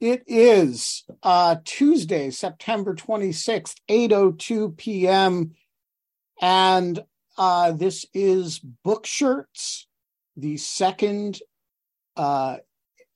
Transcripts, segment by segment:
It is uh, Tuesday, September 26th, 8.02 p.m. And uh, this is Book Shirts, the second uh,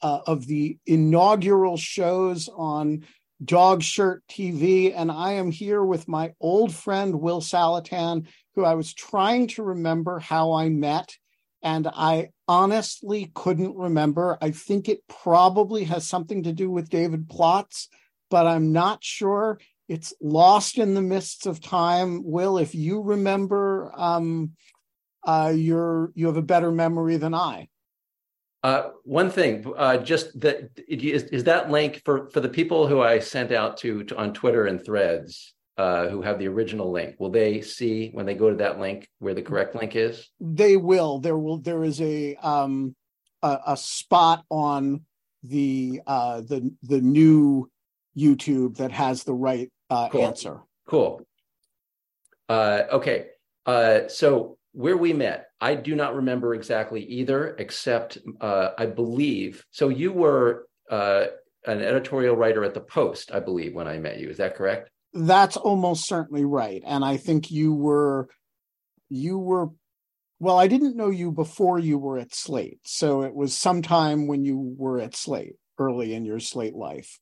uh, of the inaugural shows on Dog Shirt TV. And I am here with my old friend, Will Saletan, who I was trying to remember how I met. And I honestly couldn't remember. I think it probably has something to do with David Plotz, but I'm not sure. It's lost in the mists of time. Will, if you remember, um, uh, you're you have a better memory than I. Uh, one thing, uh, just that is, is, that link for for the people who I sent out to, to on Twitter and Threads uh, who have the original link. Will they see when they go to that link where the correct link is? They will. There will. There is a um a, a spot on the uh the the new YouTube that has the right uh, cool. answer. Cool. Uh, okay. Uh, so where we met, I do not remember exactly either, except uh, I believe. So you were uh, an editorial writer at the Post, I believe, when I met you. Is that correct? That's almost certainly right. And I think you were, you were, well, I didn't know you before you were at Slate. So it was sometime when you were at Slate, early in your Slate life.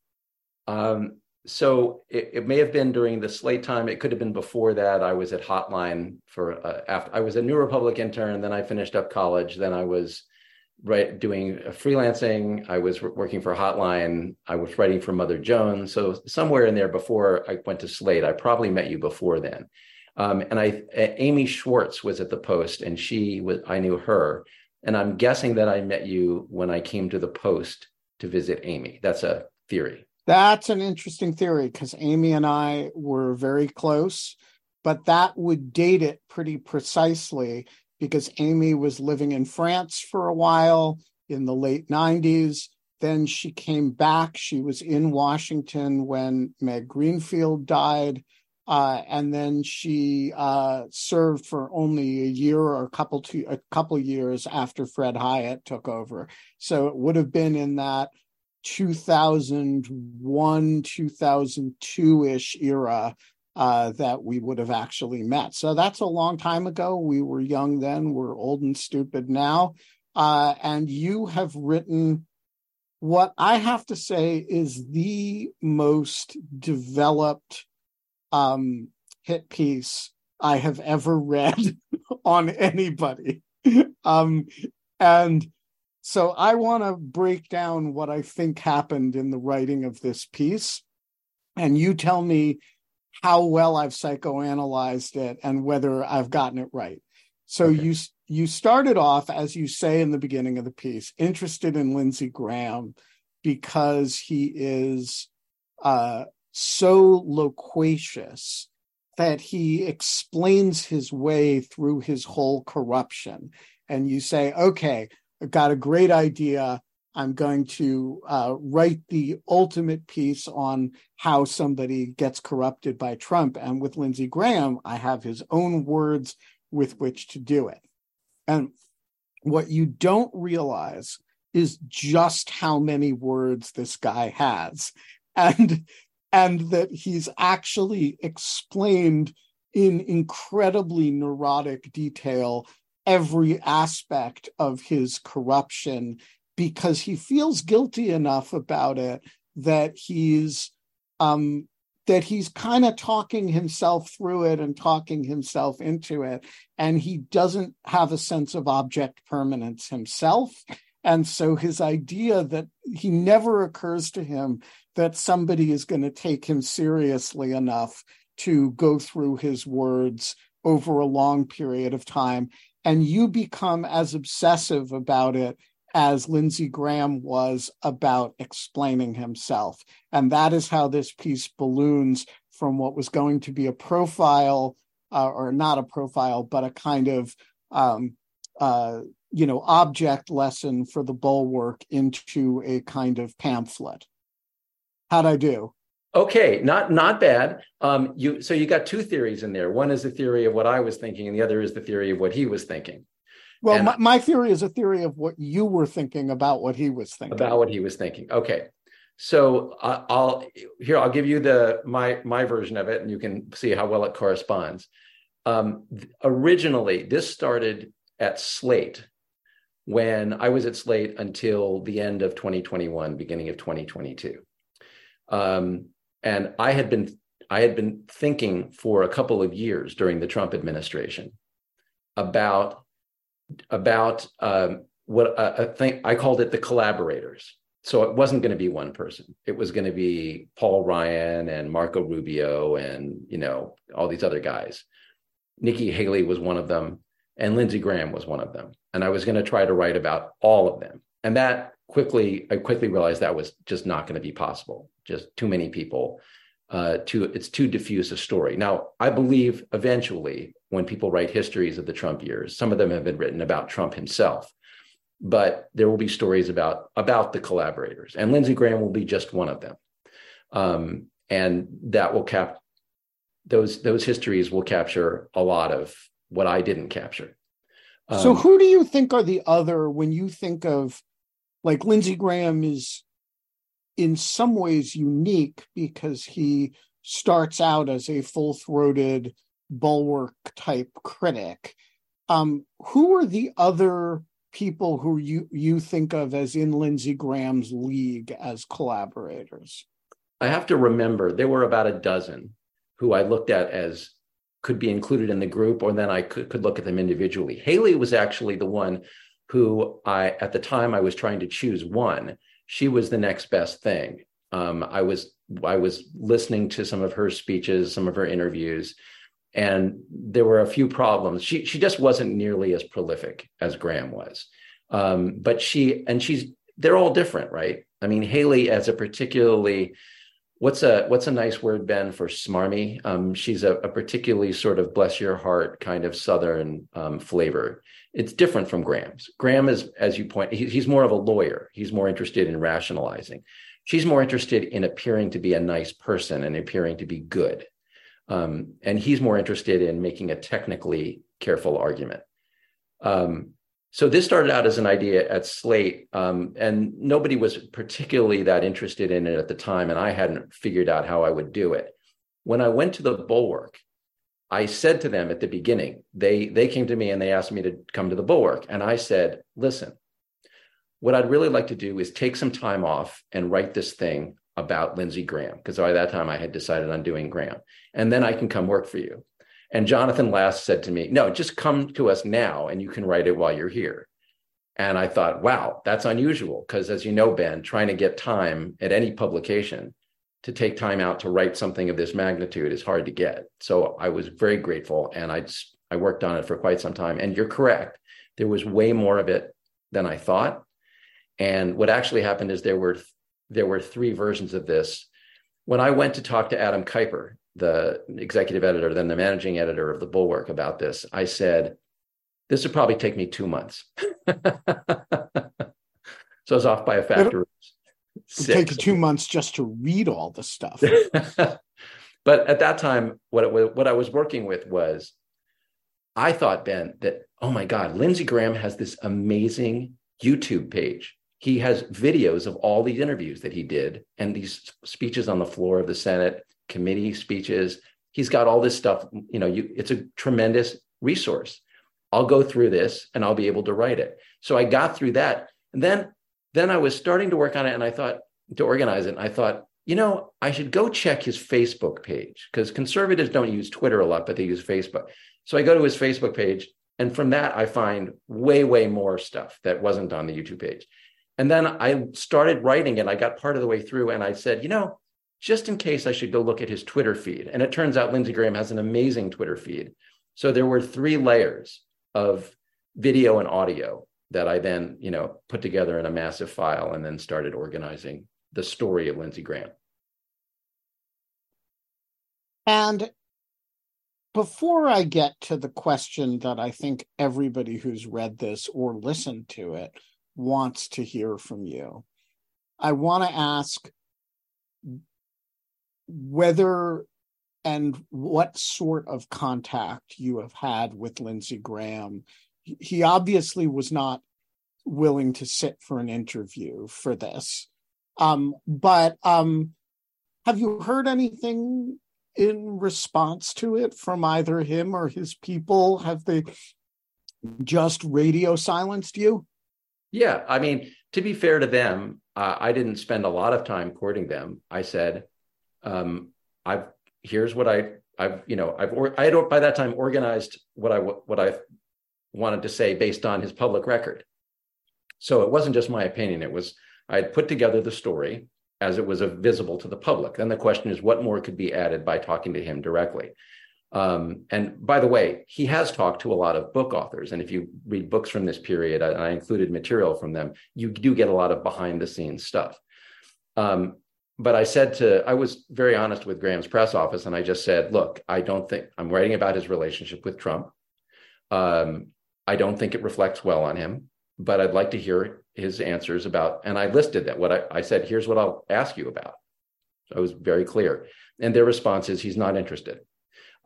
Um, so it, it, may have been during the Slate time. It could have been before that. I was at Hotline for uh, after I was a New Republic intern. Then I finished up college. Then I was right doing freelancing. I was working for Hotline. I was writing for Mother Jones. So somewhere in there before I went to Slate, I probably met you before then. Um, and I, Amy Schwartz was at the Post, and she was. I knew her, and I'm guessing that I met you when I came to the Post to visit Amy. That's a theory. That's an interesting theory because Amy and I were very close, but that would date it pretty precisely because Amy was living in France for a while in the late 90s. Then she came back. She was in Washington when Meg Greenfield died. Uh, and then she uh, served for only a year or a couple to, a couple years after Fred Hiatt took over. So it would have been in that 2001 2002 ish era uh, that we would have actually met. So that's a long time ago. We were young then, we're old and stupid now. Uh, and you have written what I have to say is the most developed um, hit piece I have ever read on anybody. um, and so I want to break down what I think happened in the writing of this piece. And you tell me how well I've psychoanalyzed it and whether I've gotten it right. So okay. you you started off, as you say in the beginning of the piece, interested in Lindsey Graham because he is uh, so loquacious that he explains his way through his whole corruption. And you say, okay, I've got a great idea. I'm going to uh, write the ultimate piece on how somebody gets corrupted by Trump. And with Lindsey Graham, I have his own words with which to do it. And what you don't realize is just how many words this guy has. And and that he's actually explained in incredibly neurotic detail every aspect of his corruption because he feels guilty enough about it that he's um, that he's kind of talking himself through it and talking himself into it. And he doesn't have a sense of object permanence himself. And so his idea that he never occurs to him that somebody is going to take him seriously enough to go through his words over a long period of time. And you become as obsessive about it as Lindsey Graham was about explaining himself. And that is how this piece balloons from what was going to be a profile, uh, or not a profile, but a kind of, um, uh, you know, object lesson for the bulwark into a kind of pamphlet. How'd I do? Okay, not not bad. Um, you so you got two theories in there. One is the theory of what I was thinking, and the other is the theory of what he was thinking. Well, my, my, theory is a theory of what you were thinking about what he was thinking. About what he was thinking. Okay. So uh, I'll here I'll give you the my my version of it, and you can see how well it corresponds. Um, originally, this started at Slate when I was at Slate until the end of 2021, beginning of 2022, um, and I had been I had been thinking for a couple of years during the Trump administration about about um, what I think I called it the collaborators. So it wasn't going to be one person. It was going to be Paul Ryan and Marco Rubio and you know all these other guys. Nikki Haley was one of them, and Lindsey Graham was one of them. And I was going to try to write about all of them. And that quickly, I quickly realized that was just not going to be possible. Just too many people. Uh, too, it's too diffuse a story. Now, I believe eventually when people write histories of the Trump years. Some of them have been written about Trump himself, but there will be stories about about the collaborators, and Lindsey Graham will be just one of them. Um, and that will cap those those histories will capture a lot of what I didn't capture. Um, so, who do you think are the other when you think of like Lindsey Graham is in some ways unique because he starts out as a full throated bulwark type critic. Um, who are the other people who you you think of as in Lindsey Graham's league as collaborators? I have to remember there were about a dozen who I looked at as could be included in the group, or then I could, could look at them individually. Haley was actually the one who I at the time I was trying to choose one. She was the next best thing. Um, I was I was listening to some of her speeches, some of her interviews, and there were a few problems. She she just wasn't nearly as prolific as Graham was, um, but she and she's they're all different, right? I mean, Haley as a particularly what's a what's a nice word, Ben, for smarmy? Um, she's a, a, particularly sort of bless your heart kind of Southern um, flavor. It's different from Graham's. Graham is, as you point, he, he's more of a lawyer. He's more interested in rationalizing. She's more interested in appearing to be a nice person and appearing to be good. Um, and he's more interested in making a technically careful argument. Um, so this started out as an idea at Slate, um, and nobody was particularly that interested in it at the time, and I hadn't figured out how I would do it. When I went to the Bulwark, I said to them at the beginning, they they came to me and they asked me to come to the Bulwark, and I said, "Listen, what I'd really like to do is take some time off and write this thing about Lindsey Graham because by that time I had decided on doing Graham, and then I can come work for you. And Jonathan Last said to me, No, just come to us now and you can write it while you're here. And I thought, wow, that's unusual because, as you know, Ben, trying to get time at any publication to take time out to write something of this magnitude is hard to get. So I was very grateful and I just, I worked on it for quite some time. And you're correct. There was way more of it than I thought. And what actually happened is there were there were three versions of this. When I went to talk to Adam Keiper, the executive editor, then the managing editor of the Bulwark about this, I said, this would probably take me two months. so I was off by a factor of six. Take you two months just to read all the stuff. but at that time, what it, what I was working with was, I thought Ben that oh my God, Lindsey Graham has this amazing YouTube page he has videos of all these interviews that he did and these speeches on the floor of the Senate, committee speeches. He's got all this stuff. You know, you, it's a tremendous resource. I'll go through this and I'll be able to write it. So I got through that. And then then I was starting to work on it and I thought to organize it. And I thought, you know, I should go check his Facebook page because conservatives don't use Twitter a lot, but they use Facebook. So I go to his Facebook page and from that I find way, way more stuff that wasn't on the YouTube page. And then I started writing and I got part of the way through and I said, you know, just in case I should go look at his Twitter feed. And it turns out Lindsey Graham has an amazing Twitter feed. So there were three layers of video and audio that I then, you know, put together in a massive file and then started organizing the story of Lindsey Graham. And before I get to the question that I think everybody who's read this or listened to it wants to hear from you, I want to ask whether and what sort of contact you have had with Lindsey Graham. He obviously was not willing to sit for an interview for this. Um, but um, have you heard anything in response to it from either him or his people? Have they just radio silenced you? Yeah, I mean, to be fair to them, uh, I didn't spend a lot of time courting them. I said, um, "I've here's what I I've you know I've or, I had by that time organized what I what I wanted to say based on his public record. So it wasn't just my opinion; it was I had put together the story as it was visible to the public. Then the question is, what more could be added by talking to him directly? Um, and by the way, he has talked to a lot of book authors. And if you read books from this period, and I included material from them, you do get a lot of behind the scenes stuff. Um, but I said to, I was very honest with Graham's press office, and I just said, look, I don't think I'm writing about his relationship with Trump. Um, I don't think it reflects well on him, but I'd like to hear his answers about, and I listed that. What I, I said, here's what I'll ask you about. So I was very clear. And their response is he's not interested.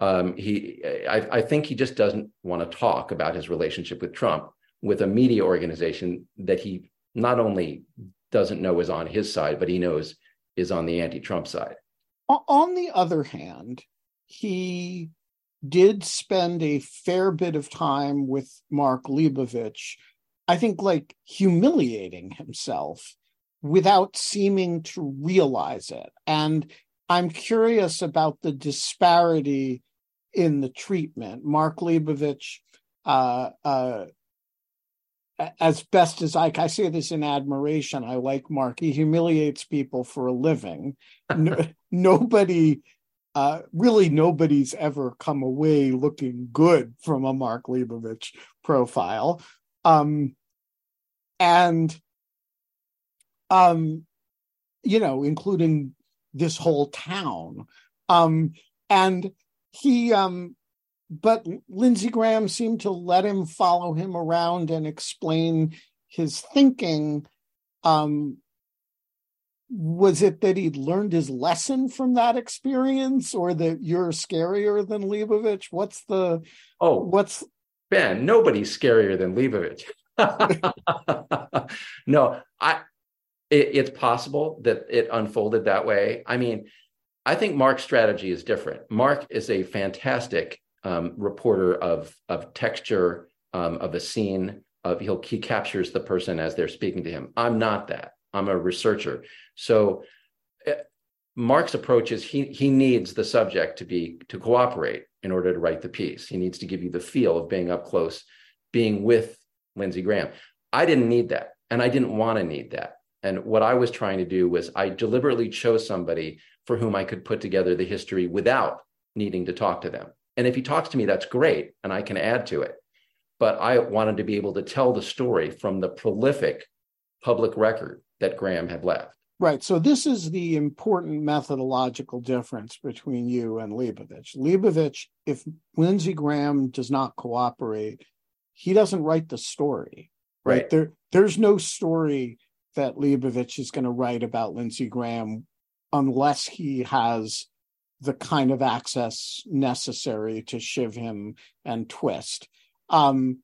Um, he, I, I think he just doesn't want to talk about his relationship with Trump with a media organization that he not only doesn't know is on his side, but he knows is on the anti-Trump side. On the other hand, he did spend a fair bit of time with Mark Leibovich I think, like humiliating himself without seeming to realize it. And I'm curious about the disparity in the treatment. Mark Leibovich, uh, uh, as best as I, I say this in admiration. I like Mark. He humiliates people for a living. No, nobody, uh, really, nobody's ever come away looking good from a Mark Leibovich profile. Um, and, um, you know, including this whole town. Um, and he, um, but Lindsey Graham seemed to let him follow him around and explain his thinking. Um, was it that he'd learned his lesson from that experience or that you're scarier than Leibovich? What's the oh what's Ben, nobody's scarier than Leibovich. no, I it, it's possible that it unfolded that way. I mean, I think Mark's strategy is different. Mark is a fantastic um, reporter of of texture um, of a scene. Of he'll he captures the person as they're speaking to him. I'm not that. I'm a researcher. So uh, Mark's approach is he he needs the subject to be to cooperate in order to write the piece. He needs to give you the feel of being up close, being with Lindsey Graham. I didn't need that. And I didn't want to need that. And what I was trying to do was I deliberately chose somebody for whom I could put together the history without needing to talk to them. And if he talks to me, that's great. And I can add to it. But I wanted to be able to tell the story from the prolific public record that Graham had left. Right. So this is the important methodological difference between you and Leibovich. Leibovich, if Lindsey Graham does not cooperate, he doesn't write the story. Right. right. There there's no story that Leibovich is going to write about Lindsey Graham unless he has the kind of access necessary to shiv him and twist. Um,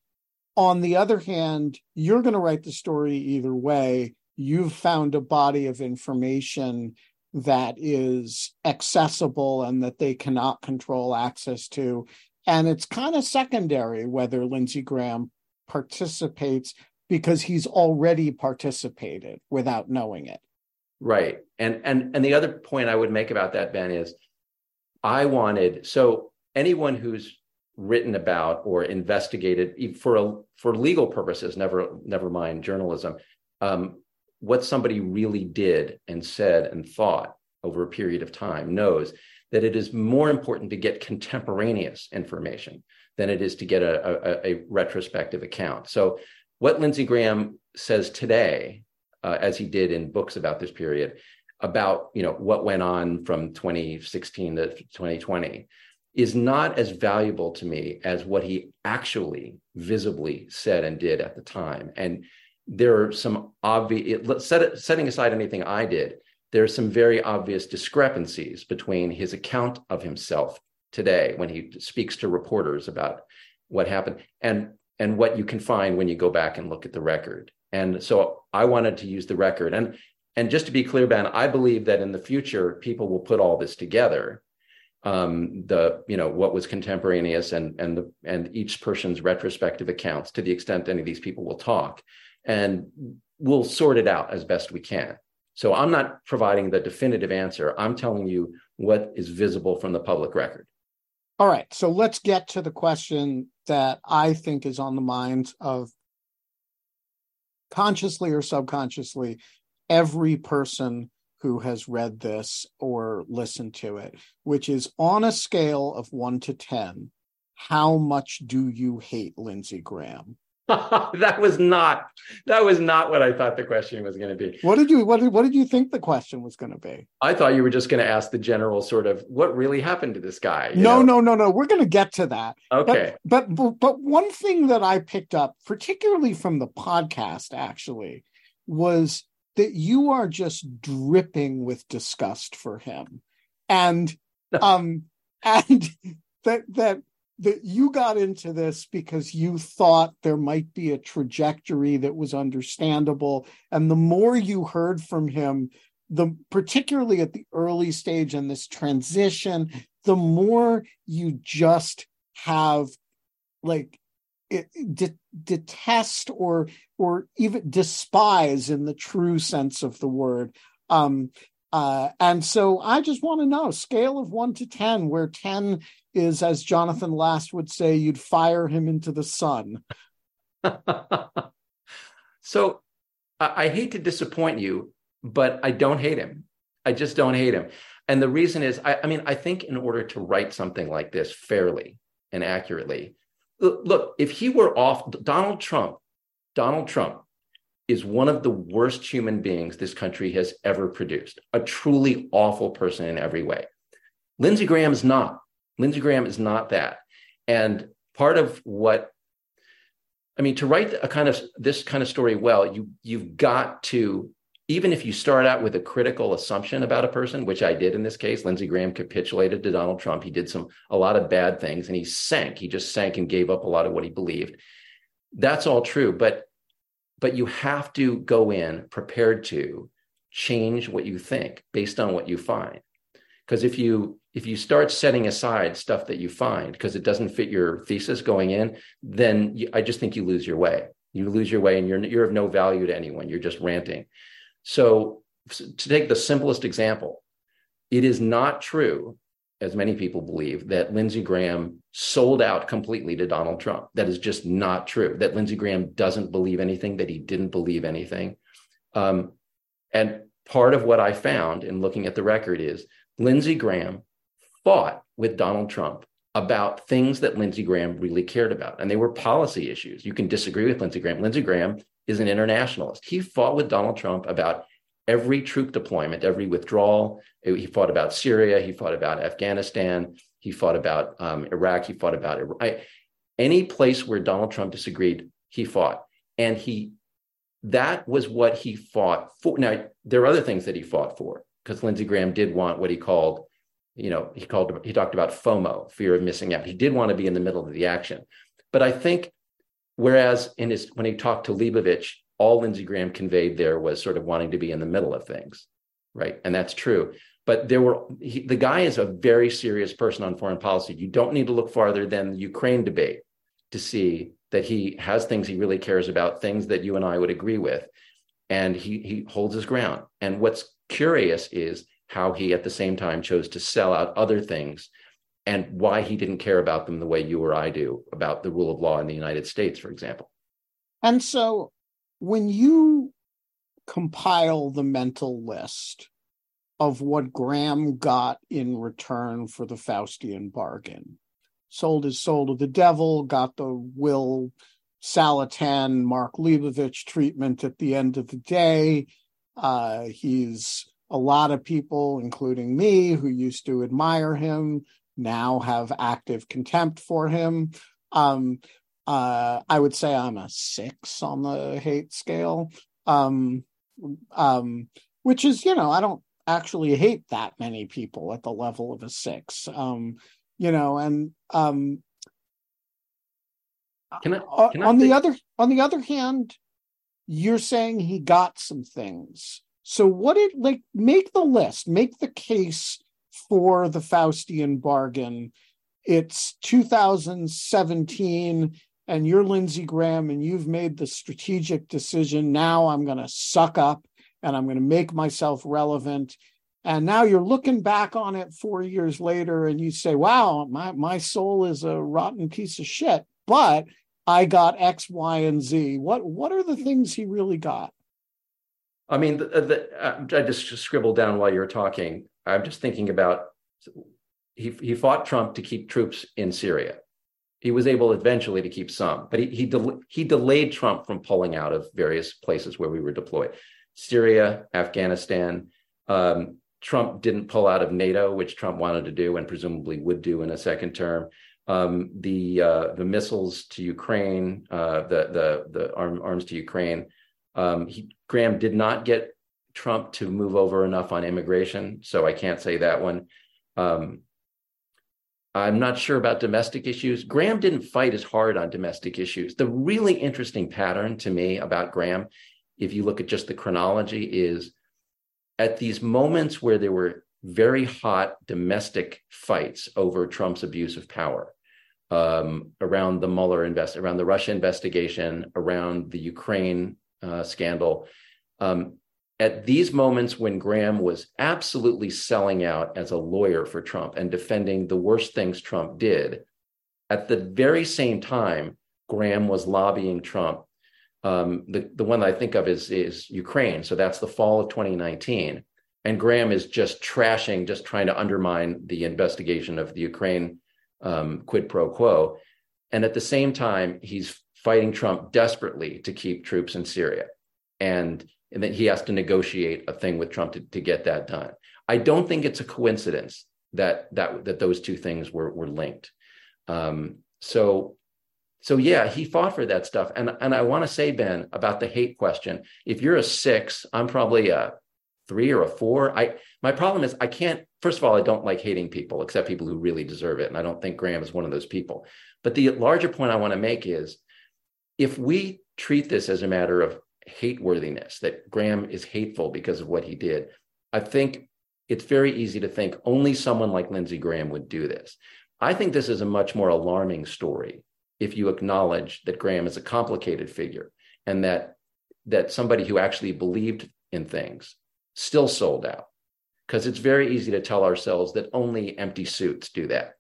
on the other hand, you're going to write the story either way. You've found a body of information that is accessible and that they cannot control access to. And it's kind of secondary whether Lindsey Graham participates because he's already participated without knowing it. Right. And and and the other point I would make about that, Ben, is I wanted so anyone who's written about or investigated for a, for legal purposes, never never mind journalism, um, what somebody really did and said and thought over a period of time knows that it is more important to get contemporaneous information than it is to get a, a, a retrospective account. So what Lindsey Graham says today, uh, as he did in books about this period, about you know what went on from 2016 to 2020 is not as valuable to me as what he actually visibly said and did at the time and there are some obvious set, setting aside anything i did there are some very obvious discrepancies between his account of himself today when he speaks to reporters about what happened and and what you can find when you go back and look at the record and so i wanted to use the record and and just to be clear, Ben, I believe that in the future, people will put all this together. Um, the you know what was contemporaneous and and the and each person's retrospective accounts to the extent any of these people will talk, and we'll sort it out as best we can. So I'm not providing the definitive answer. I'm telling you what is visible from the public record. All right. So let's get to the question that I think is on the minds of consciously or subconsciously every person who has read this or listened to it, which is on a scale of one to 10, how much do you hate Lindsey Graham? that was not that was not what I thought the question was going to be. What did you what did, what did you think the question was going to be? I thought you were just going to ask the general sort of what really happened to this guy. No, know? no, no, no. We're going to get to that. Okay. But, but but one thing that I picked up, particularly from the podcast, actually, was that you are just dripping with disgust for him. And um and that that that you got into this because you thought there might be a trajectory that was understandable. And the more you heard from him the particularly at the early stage in this transition the more you just have like de- detest or or even despise in the true sense of the word. Um uh and so i just want to know scale of 1 to 10 where 10 is as jonathan last would say you'd fire him into the sun. So I, I hate to disappoint you but i don't hate him. I just don't hate him. And the reason is I, I mean i think in order to write something like this fairly and accurately look, if he were off, Donald Trump, Donald Trump is one of the worst human beings this country has ever produced, a truly awful person in every way. Lindsey Graham is not. Lindsey Graham is not that. And part of what I mean, to write a kind of this kind of story well, you you've got to even if you start out with a critical assumption about a person, which I did in this case, Lindsey Graham capitulated to Donald Trump. He did some a lot of bad things and he sank. He just sank and gave up a lot of what he believed. That's all true, but but you have to go in prepared to change what you think based on what you find. Because if you if you start setting aside stuff that you find because it doesn't fit your thesis going in, then you, I just think you lose your way. You lose your way, and you're you're of no value to anyone. You're just ranting. So, to take the simplest example, it is not true, as many people believe, that Lindsey Graham sold out completely to Donald Trump. That is just not true. That Lindsey Graham doesn't believe anything, that he didn't believe anything. Um, and part of what I found in looking at the record is Lindsey Graham fought with Donald Trump about things that Lindsey Graham really cared about. And they were policy issues. You can disagree with Lindsey Graham. Lindsey Graham is an internationalist. He fought with Donald Trump about every troop deployment, every withdrawal. He fought about Syria. He fought about Afghanistan. He fought about um, Iraq. He fought about any place where Donald Trump disagreed, he fought. And he that was what he fought for. Now, there are other things that he fought for because Lindsey Graham did want what he called, you know, he called he talked about FOMO, fear of missing out. He did want to be in the middle of the action. But I think Whereas in his when he talked to Leibovich, all Lindsey Graham conveyed there was sort of wanting to be in the middle of things, right? And that's true. But there were he, the guy is a very serious person on foreign policy. You don't need to look farther than the Ukraine debate to see that he has things he really cares about, things that you and I would agree with, and he he holds his ground. And what's curious is how he at the same time chose to sell out other things and why he didn't care about them the way you or I do about the rule of law in the United States, for example. And so when you compile the mental list of what Graham got in return for the Faustian bargain, sold his soul to the devil, got the will Saletan, Mark Leibovich treatment at the end of the day. Uh, he's a lot of people, including me, who used to admire him, now have active contempt for him. Um, uh, I would say I'm a six on the hate scale, um, um, which is, you know, I don't actually hate that many people at the level of a six. Um, you know, and um, can I, can I on think- the other on the other hand, you're saying he got some things. So what did like make the list, make the case for the Faustian bargain. It's 2017 and you're Lindsey Graham and you've made the strategic decision. Now I'm going to suck up and I'm going to make myself relevant. And now you're looking back on it four years later and you say, wow, my, my soul is a rotten piece of shit, but I got X, Y, and Z. What, what are the things he really got? I mean, the, the, uh, I just scribbled down while you were talking. I'm just thinking about he, he fought Trump to keep troops in Syria. He was able eventually to keep some, but he he, del- he delayed Trump from pulling out of various places where we were deployed. Syria, Afghanistan. Um, Trump didn't pull out of NATO, which Trump wanted to do and presumably would do in a second term. Um, the uh, the missiles to Ukraine, uh, the the the arm, arms to Ukraine. Um, he, Graham did not get Trump to move over enough on immigration, so I can't say that one. Um, I'm not sure about domestic issues. Graham didn't fight as hard on domestic issues. The really interesting pattern to me about Graham, if you look at just the chronology, is at these moments where there were very hot domestic fights over Trump's abuse of power, um, around the Mueller invest, around the Russia investigation, around the Ukraine uh, scandal. Um, at these moments when Graham was absolutely selling out as a lawyer for Trump and defending the worst things Trump did, at the very same time, Graham was lobbying Trump. Um, the, the one I think of is, is Ukraine. So that's the fall of 2019. And Graham is just trashing, just trying to undermine the investigation of the Ukraine um, quid pro quo. And at the same time, he's fighting Trump desperately to keep troops in Syria. And and that he has to negotiate a thing with Trump to, to get that done. I don't think it's a coincidence that that that those two things were were linked. Um, so so yeah, he fought for that stuff. And and I want to say, Ben, about the hate question. If you're a six, I'm probably a three or a four. I my problem is I can't. First of all, I don't like hating people except people who really deserve it, and I don't think Graham is one of those people. But the larger point I want to make is, if we treat this as a matter of hate worthiness, that Graham is hateful because of what he did, I think it's very easy to think only someone like Lindsey Graham would do this. I think this is a much more alarming story if you acknowledge that Graham is a complicated figure and that that somebody who actually believed in things still sold out. Because it's very easy to tell ourselves that only empty suits do that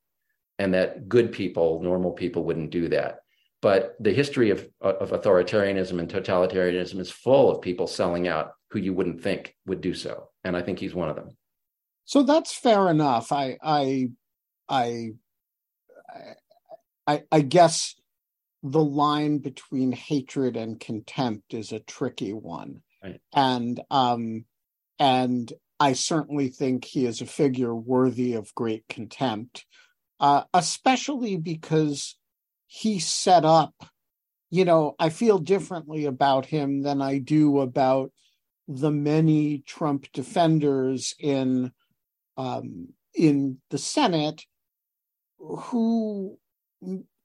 and that good people, normal people wouldn't do that. But the history of, of authoritarianism and totalitarianism is full of people selling out who you wouldn't think would do so. And I think he's one of them. So that's fair enough. I, I, I, I, I guess the line between hatred and contempt is a tricky one. Right. And, um, and I certainly think he is a figure worthy of great contempt, uh, especially because he set up, you know, I feel differently about him than I do about the many Trump defenders in um, in the Senate who,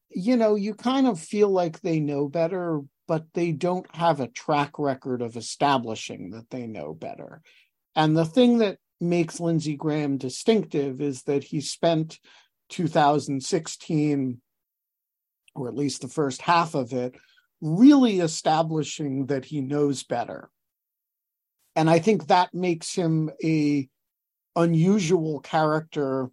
you know, you kind of feel like they know better, but they don't have a track record of establishing that they know better. And the thing that makes Lindsey Graham distinctive is that he spent 2016 or at least the first half of it, really establishing that he knows better. And I think that makes him a unusual character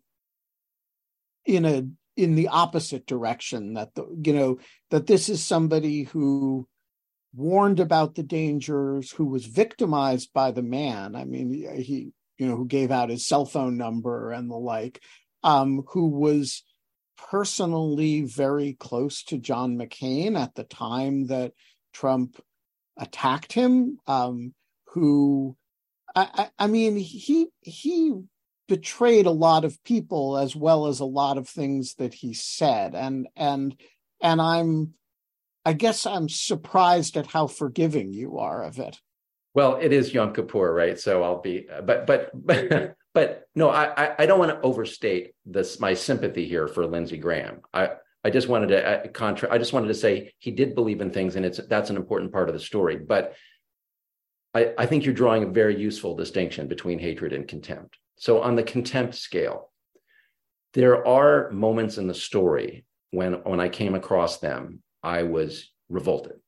in a in the opposite direction that the you know that this is somebody who warned about the dangers who was victimized by the man i mean he you know who gave out his cell phone number and the like um who was personally very close to John McCain at the time that Trump attacked him. Um, who, I, I mean, he he betrayed a lot of people as well as a lot of things that he said, and and and I'm, I guess I'm surprised at how forgiving you are of it. Well, it is Yom Kippur, right? So I'll be, but but but but no, I I don't want to overstate this my sympathy here for Lindsey Graham. I I just wanted to uh, contra- I just wanted to say he did believe in things, and it's that's an important part of the story. But I, I think you're drawing a very useful distinction between hatred and contempt. So on the contempt scale, there are moments in the story when when I came across them, I was revolted.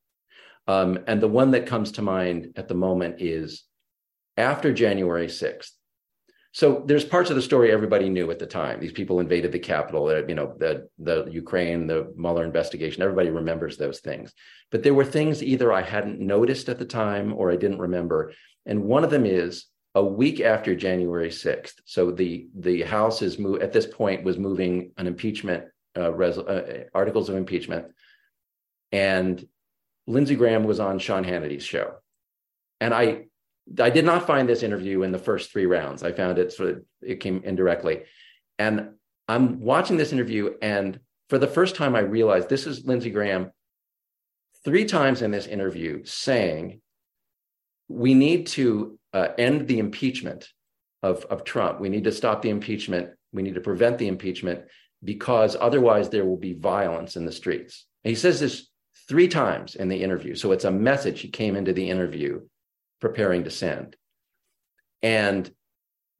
Um, and the one that comes to mind at the moment is after January 6th. So there's parts of the story everybody knew at the time. These people invaded the Capitol, uh, you know, the, the Ukraine, the Mueller investigation. Everybody remembers those things. But there were things either I hadn't noticed at the time or I didn't remember. And one of them is a week after January 6th. So the, the House is move, at this point was moving an impeachment, uh, res, uh, articles of impeachment. And Lindsey Graham was on Sean Hannity's show. And I I did not find this interview in the first three rounds. I found it sort of it came indirectly. And I'm watching this interview, and for the first time, I realized this is Lindsey Graham three times in this interview saying we need to uh, end the impeachment of, of Trump. We need to stop the impeachment. We need to prevent the impeachment because otherwise there will be violence in the streets. And he says this three times in the interview. So it's a message he came into the interview preparing to send. And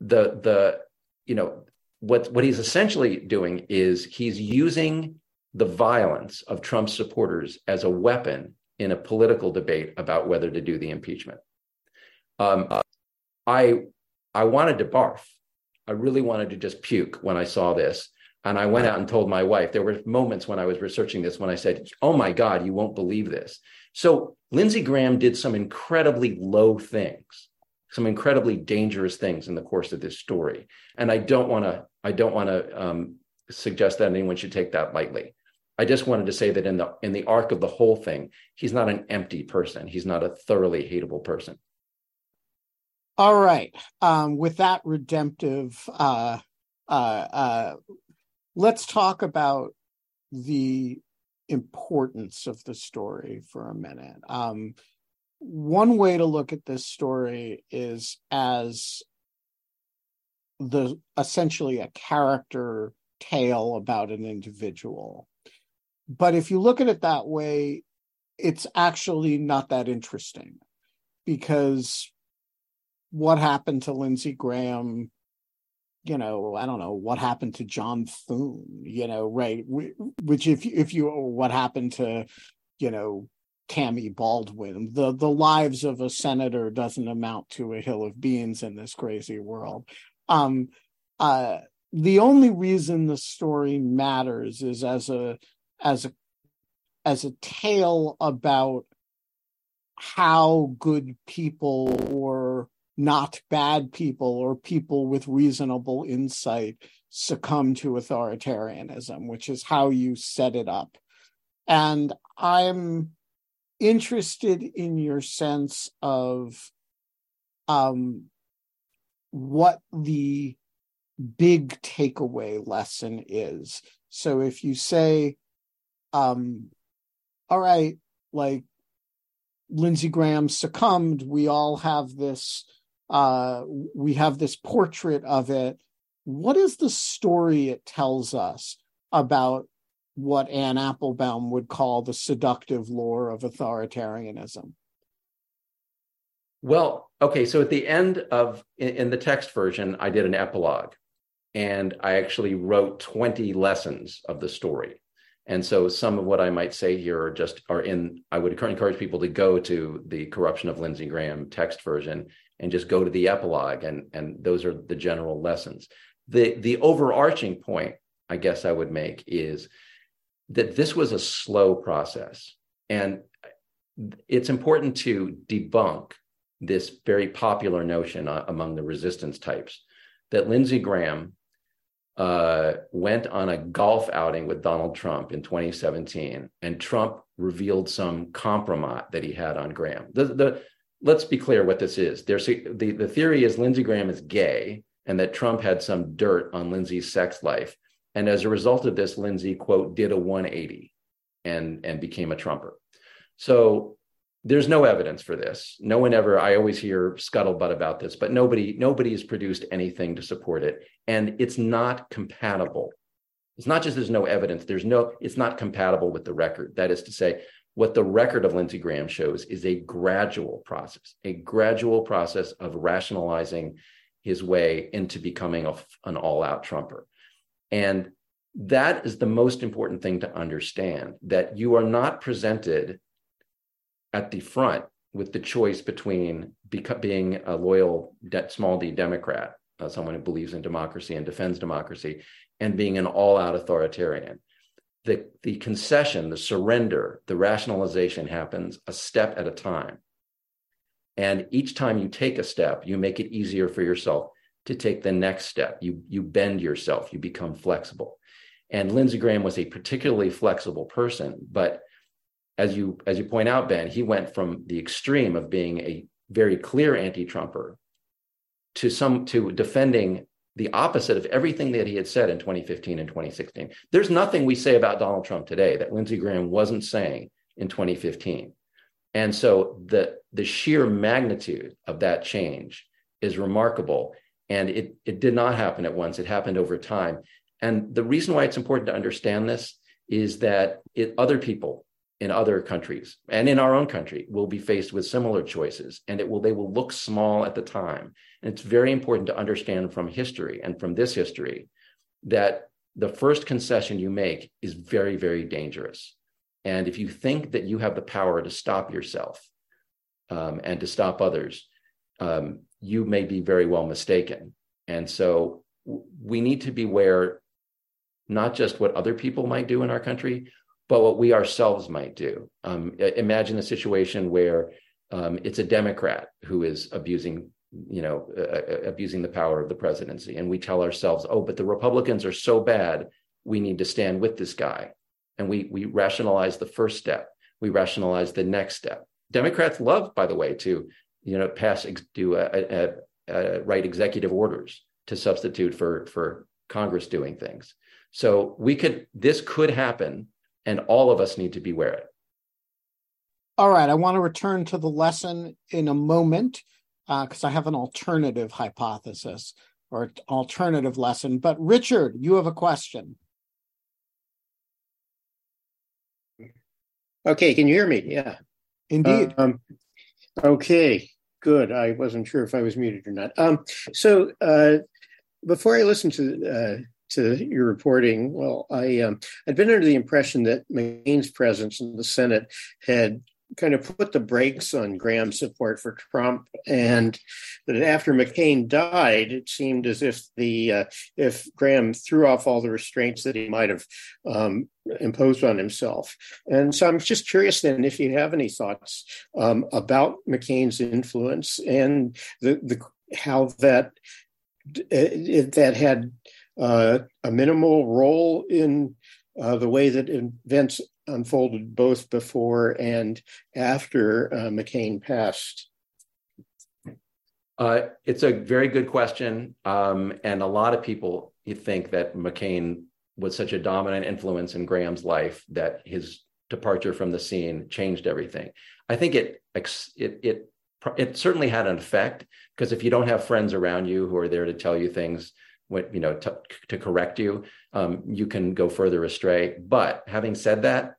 the the you know what what he's essentially doing is he's using the violence of Trump's supporters as a weapon in a political debate about whether to do the impeachment. Um, I I wanted to barf. I really wanted to just puke when I saw this. And I went out and told my wife. There were moments when I was researching this when I said, Oh my God, you won't believe this. So Lindsey Graham did some incredibly low things, some incredibly dangerous things in the course of this story. And I don't want to, I don't want to um, suggest that anyone should take that lightly. I just wanted to say that in the in the arc of the whole thing, he's not an empty person. He's not a thoroughly hateable person. All right. Um, with that redemptive uh, uh, uh, let's talk about the importance of the story for a minute. Um, one way to look at this story is as the essentially a character tale about an individual. But if you look at it that way, it's actually not that interesting because what happened to Lindsey Graham you know, I don't know what happened to John Thune, you know, right? Which if if you what happened to, you know, Tammy Baldwin, the the lives of a senator doesn't amount to a hill of beans in this crazy world. Um, uh, the only reason the story matters is as a as a as a tale about how good people or not bad people or people with reasonable insight succumb to authoritarianism, which is how you set it up. And I'm interested in your sense of um, what the big takeaway lesson is. So if you say, um, all right, like Lindsey Graham succumbed, we all have this uh, we have this portrait of it. What is the story it tells us about what Anne Applebaum would call the seductive lure of authoritarianism? Well, okay, so at the end of in, in the text version, I did an epilogue and I actually wrote 20 lessons of the story. And so some of what I might say here are just are in I would encourage people to go to the corruption of Lindsey Graham text version and just go to the epilogue and and those are the general lessons the the overarching point i guess i would make is that this was a slow process and it's important to debunk this very popular notion uh, among the resistance types that lindsey graham uh, went on a golf outing with Donald Trump in 2017, and Trump revealed some compromise that he had on Graham. The, the, let's be clear what this is. There's the, the theory is Lindsey Graham is gay and that Trump had some dirt on Lindsey's sex life. And as a result of this, Lindsey, quote, did a 180 and, and became a Trumper. So there's no evidence for this. No one ever, I always hear scuttlebutt about this, but nobody, nobody has produced anything to support it. And it's not compatible. It's not just there's no evidence, there's no, it's not compatible with the record. That is to say, what the record of Lindsey Graham shows is a gradual process, a gradual process of rationalizing his way into becoming a, an all out Trumper. And that is the most important thing to understand that you are not presented at the front with the choice between beca- being a loyal de- small d Democrat, uh, someone who believes in democracy and defends democracy, and being an all out authoritarian. The, the concession, the surrender, the rationalization happens a step at a time. And each time you take a step, you make it easier for yourself to take the next step. You, you bend yourself, you become flexible. And Lindsey Graham was a particularly flexible person, but as you as you point out, Ben, he went from the extreme of being a very clear anti-Trumper to some to defending the opposite of everything that he had said in 2015 and 2016. There's nothing we say about Donald Trump today that Lindsey Graham wasn't saying in 2015. And so the the sheer magnitude of that change is remarkable. And it, it did not happen at once, it happened over time. And the reason why it's important to understand this is that it, other people in other countries and in our own country will be faced with similar choices and it will they will look small at the time. And it's very important to understand from history and from this history that the first concession you make is very very dangerous. And if you think that you have the power to stop yourself um, and to stop others um, you may be very well mistaken. And so we need to beware not just what other people might do in our country but what we ourselves might do. Um, imagine a situation where um, it's a Democrat who is abusing, you know, uh, abusing the power of the presidency, and we tell ourselves, "Oh, but the Republicans are so bad, we need to stand with this guy," and we we rationalize the first step, we rationalize the next step. Democrats love, by the way, to you know pass do a, a, a, write executive orders to substitute for for Congress doing things. So we could this could happen and all of us need to beware it. All right, I want to return to the lesson in a moment because uh, I have an alternative hypothesis or alternative lesson. But Richard, you have a question. Okay, can you hear me? Yeah. Indeed. Um, okay, good. I wasn't sure if I was muted or not. Um, so uh, before I listened to uh, to your reporting. Well, I um, I'd been under the impression that McCain's presence in the Senate had kind of put the brakes on Graham's support for Trump, and that after McCain died, it seemed as if the uh, if Graham threw off all the restraints that he might have um, imposed on himself. And so I'm just curious then if you have any thoughts um, about McCain's influence and the the how that uh, that had uh, a minimal role in uh, the way that events unfolded both before and after uh, McCain passed? Uh, it's a very good question. Um, and a lot of people think that McCain was such a dominant influence in Graham's life that his departure from the scene changed everything. I think it it it it certainly had an effect because if you don't have friends around you who are there to tell you things what you know to, to correct you um, you can go further astray. But having said that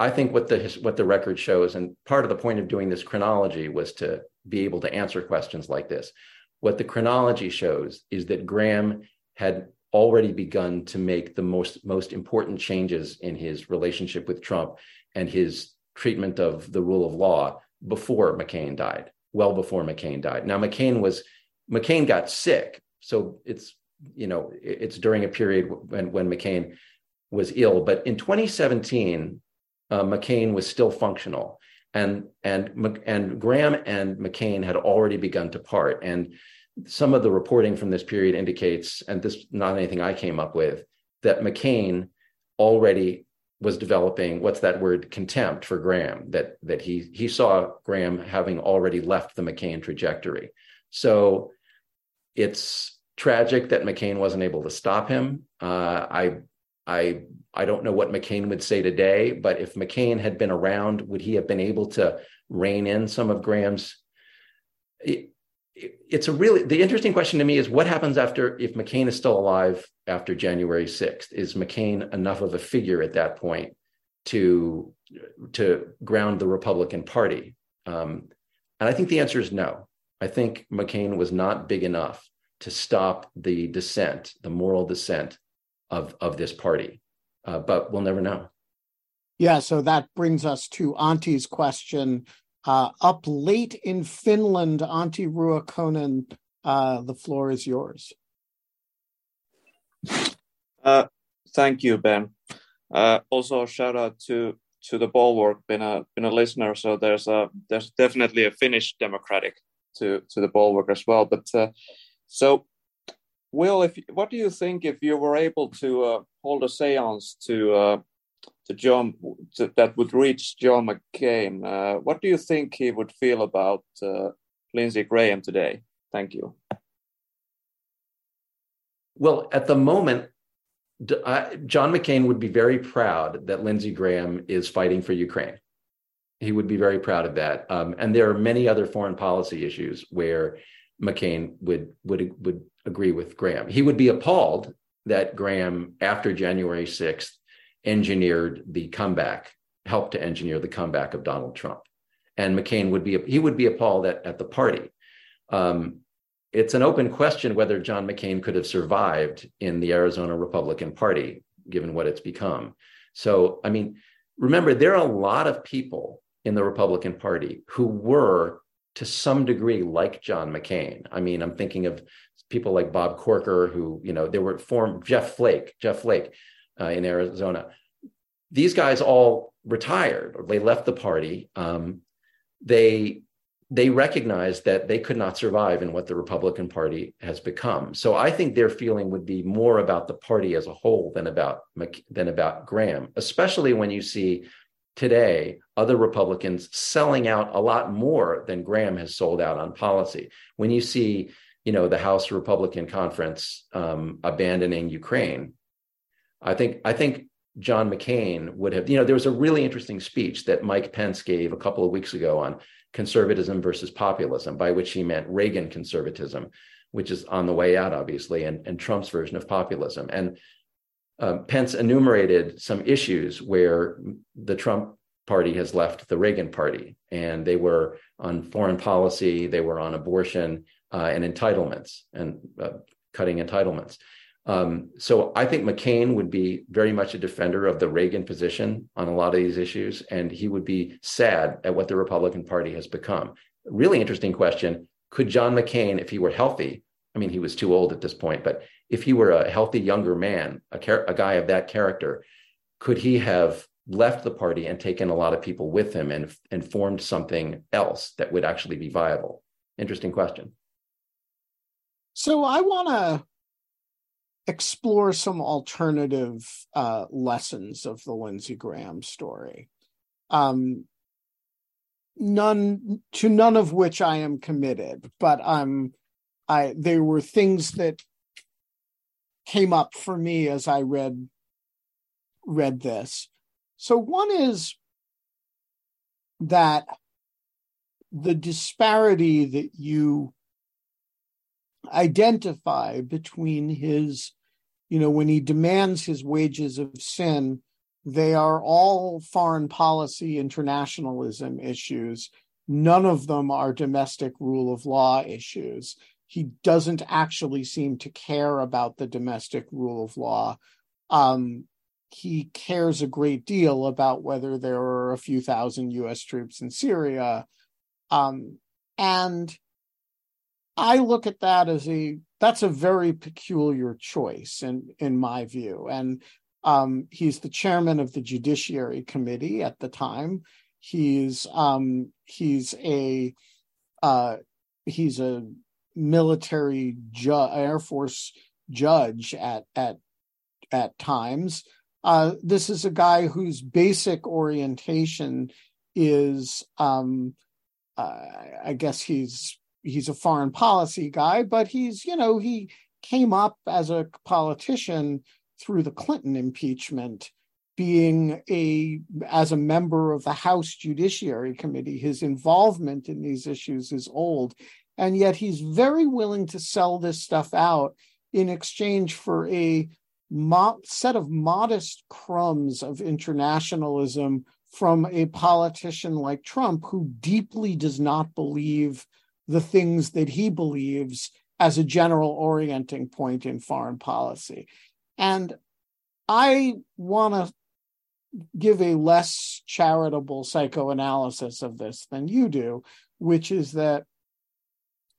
i think what the what the record shows and part of the point of doing this chronology was to be able to answer questions like this. What the chronology shows is that graham had already begun to make the most most important changes in his relationship with trump and his treatment of the rule of law before mccain died well before mccain died. Now mccain was mccain got sick so it's you know, it's during a period when, when McCain was ill. But in 2017, uh, McCain was still functional. And, and, and Graham and McCain had already begun to part. And some of the reporting from this period indicates, and this not anything I came up with, that McCain already was developing what's that word contempt for Graham that that he he saw Graham having already left the McCain trajectory. So it's tragic that McCain wasn't able to stop him. Uh, I I I don't know what McCain would say today, but if McCain had been around, would he have been able to rein in some of Graham's? It, it's a really the interesting question to me is what happens after if McCain is still alive after January 6th? Is McCain enough of a figure at that point to to ground the Republican Party? Um, and I think the answer is no. I think McCain was not big enough to stop the descent, the moral descent of of this party. Uh, but we'll never know. Yeah, so that brings us to Antti's question uh, up late in Finland, Antti Ruokonen, uh, the floor is yours. Uh, thank you, Ben. Uh, also, shout out to to the Bulwark. Been a been a listener, so there's a there's definitely a Finnish Democratic to to the Bulwark as well. But uh, so, Will, if what do you think if you were able to uh, hold a séance to uh, to John to, that would reach John McCain. Uh, what do you think he would feel about uh, Lindsey Graham today? Thank you. Well, at the moment, John McCain would be very proud that Lindsey Graham is fighting for Ukraine. He would be very proud of that. Um, and there are many other foreign policy issues where McCain would would would agree with Graham. He would be appalled that Graham, after January 6th, engineered the comeback, helped to engineer the comeback of Donald Trump. And McCain would be he would be appalled at, at the party. Um, it's an open question whether John McCain could have survived in the Arizona Republican Party, given what it's become. So, I mean, remember, there are a lot of people in the Republican Party who were, to some degree, like John McCain. I mean, I'm thinking of people like Bob Corker, who, you know, there were formed Jeff Flake, Jeff Flake, uh, in Arizona. These guys all retired or they left the party. Um, they they recognized that they could not survive in what the Republican Party has become. So I think their feeling would be more about the party as a whole than about than about Graham, especially when you see today other Republicans selling out a lot more than Graham has sold out on policy. When you see, you know, the House Republican Conference um, abandoning Ukraine, I think I think John McCain would have, you know, there was a really interesting speech that Mike Pence gave a couple of weeks ago on conservatism versus populism, by which he meant Reagan conservatism, which is on the way out, obviously, and, and Trump's version of populism. And uh, Pence enumerated some issues where the Trump party has left the Reagan party, and they were on foreign policy, they were on abortion uh, and entitlements and uh, cutting entitlements. Um, so I think McCain would be very much a defender of the Reagan position on a lot of these issues, and he would be sad at what the Republican Party has become. Really interesting question. Could John McCain, if he were healthy, I mean, he was too old at this point, but if he were a healthy younger man, a, a guy of that character, could he have left the party and taken a lot of people with him and, and formed something else that would actually be viable? Interesting question. So I want to explore some alternative uh, lessons of the Lindsey Graham story. Um, none to none of which I am committed, but um, I there were things that came up for me as I read read this. So one is that the disparity that you identify between his you know, when he demands his wages of sin, they are all foreign policy internationalism issues. None of them are domestic rule of law issues. He doesn't actually seem to care about the domestic rule of law. Um, he cares a great deal about whether there are a few thousand US troops in Syria. Um, and I look at that as a that's a very peculiar choice in in my view and um, he's the chairman of the judiciary committee at the time he's um, he's a uh, he's a military ju- Air Force judge at at at times. Uh, this is a guy whose basic orientation is, um, uh, I guess he's he's a foreign policy guy, but he's you know he came up as a politician through the Clinton impeachment being a as a member of the House Judiciary Committee, his involvement in these issues is old, and yet he's very willing to sell this stuff out in exchange for a mo- set of modest crumbs of internationalism from a politician like Trump, who deeply does not believe the things that he believes as a general orienting point in foreign policy. And I want to give a less charitable psychoanalysis of this than you do, which is that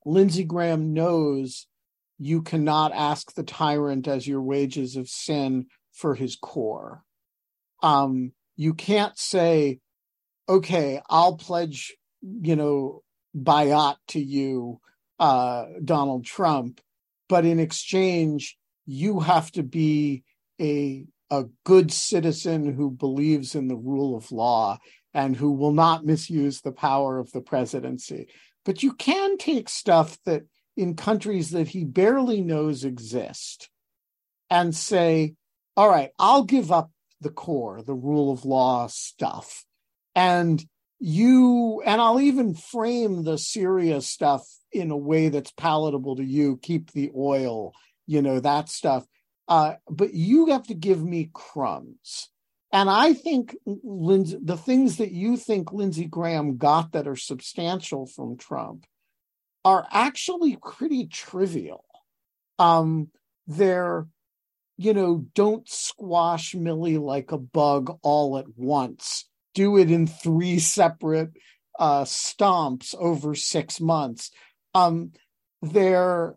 Lindsey Graham knows you cannot ask the tyrant as your wages of sin for his core. Um, you can't say, okay, I'll pledge, you know, bayat to you, uh, Donald Trump, but in exchange, you have to be a a good citizen who believes in the rule of law and who will not misuse the power of the presidency. But you can take stuff that in countries that he barely knows exist and say, all right, I'll give up the core, the rule of law stuff. And you, and I'll even frame the Syria stuff in a way that's palatable to you, keep the oil, you know, that stuff. Uh, but you have to give me crumbs. And I think Lindsey, the things that you think Lindsey Graham got that are substantial from Trump are actually pretty trivial. Um, they're, you know, don't squash Millie like a bug all at once. Do it in three separate uh, stomps over six months. Um, they're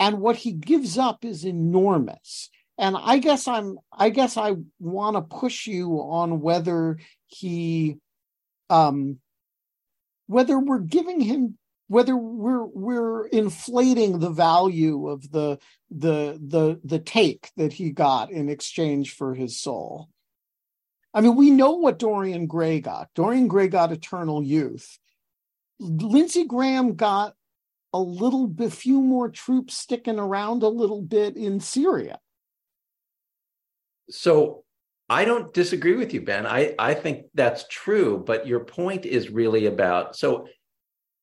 and what he gives up is enormous and i guess i'm i guess i want to push you on whether he um whether we're giving him whether we're we're inflating the value of the the the the take that he got in exchange for his soul. I mean we know what dorian gray got. Dorian gray got eternal youth. Lindsey graham got a little bit few more troops sticking around a little bit in Syria. So I don't disagree with you, Ben. I, I think that's true, but your point is really about so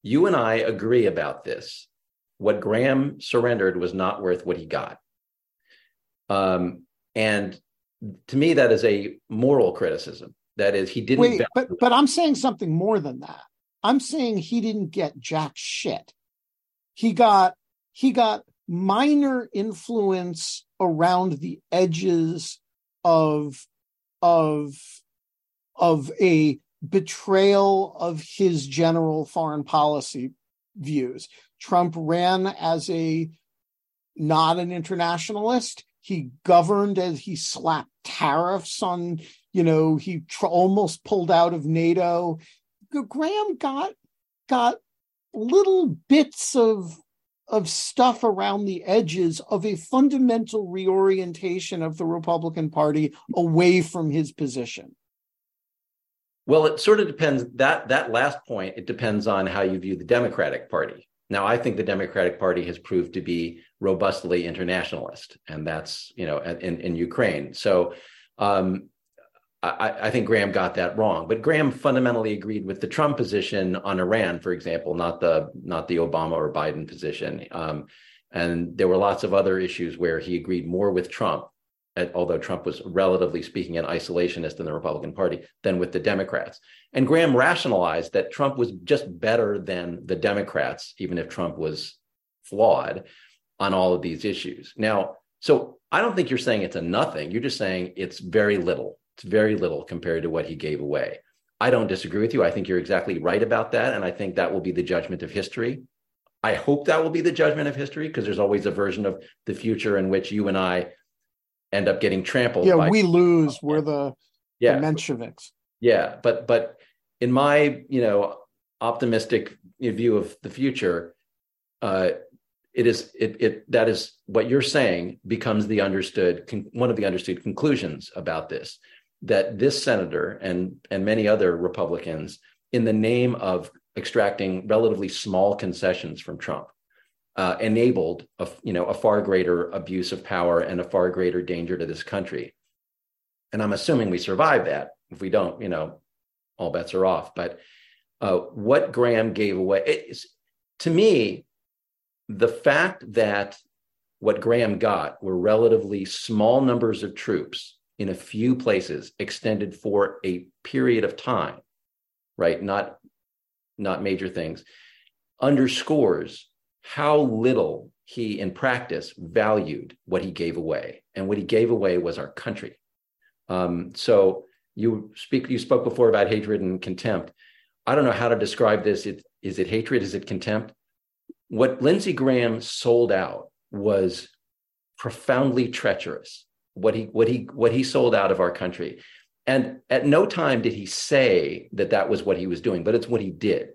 you and I agree about this. What Graham surrendered was not worth what he got. Um, and to me, that is a moral criticism. That is, he didn't. Wait, but but I'm saying something more than that. I'm saying he didn't get jack shit he got he got minor influence around the edges of of of a betrayal of his general foreign policy views. Trump ran as a not an internationalist. He governed as he slapped tariffs on, you know, he tr- almost pulled out of NATO. Graham got got little bits of of stuff around the edges of a fundamental reorientation of the Republican Party away from his position. Well, it sort of depends that that last point it depends on how you view the Democratic Party. Now, I think the Democratic Party has proved to be robustly internationalist, and that's you know in in Ukraine. So um, I, I, think Graham got that wrong, but Graham fundamentally agreed with the Trump position on Iran, for example, not the not the Obama or Biden position. Um, and there were lots of other issues where he agreed more with Trump, although Trump was relatively speaking an isolationist in the Republican Party, than with the Democrats. And Graham rationalized that Trump was just better than the Democrats, even if Trump was flawed on all of these issues. Now, so I don't think you're saying it's a nothing. You're just saying it's very little it's very little compared to what he gave away. I don't disagree with you. I think you're exactly right about that. And I think that will be the judgment of history. I hope that will be the judgment of history because there's always a version of the future in which you and I end up getting trampled. Yeah, by- we lose. We're the, yeah. the Mensheviks. Yeah, but but in my you know optimistic view of the future, uh, it is it, it that is what you're saying becomes the understood one of the understood conclusions about this that this senator and and many other republicans in the name of extracting relatively small concessions from trump uh, enabled a you know a far greater abuse of power and a far greater danger to this country. And i'm assuming we survive that. If we don't you know all bets are off. But uh, what graham gave away to me the fact that what Graham got were relatively small numbers of troops in a few places extended for a period of time, right? Not, not major things, underscores how little he in practice valued what he gave away. And what he gave away was our country. Um, so you speak you spoke before about hatred and contempt. I don't know how to describe this. It, is it hatred? Is it contempt? what Lindsey Graham sold out was profoundly treacherous. What he what he what he sold out of our country, and at no time did he say that that was what he was doing, but it's what he did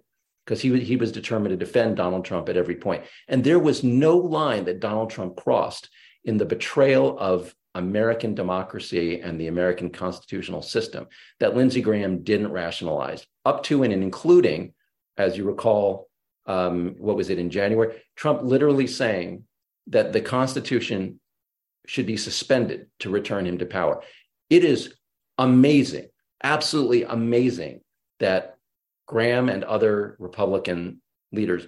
because he he was determined to defend Donald Trump at every point, and there was no line that Donald Trump crossed in the betrayal of American democracy and the American constitutional system that Lindsey Graham didn't rationalize up to and including, as you recall, um, what was it in January? Trump literally saying that the Constitution should be suspended to return him to power. It is amazing, absolutely amazing that Graham and other Republican leaders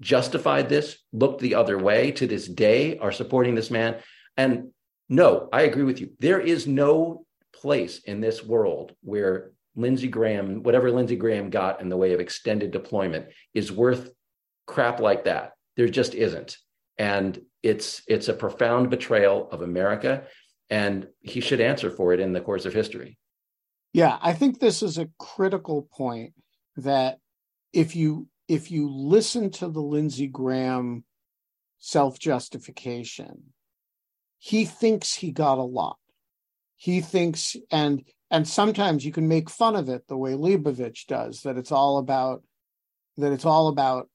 justified this, looked the other way to this day, are supporting this man. And no, I agree with you. There is no place in this world where Lindsey Graham, whatever Lindsey Graham got in the way of extended deployment is worth crap like that. There just isn't. And it's it's a profound betrayal of America and he should answer for it in the course of history. Yeah, I think this is a critical point that if you if you listen to the Lindsey Graham self-justification, he thinks he got a lot. He thinks and and sometimes you can make fun of it the way Leibovich does that it's all about that it's all about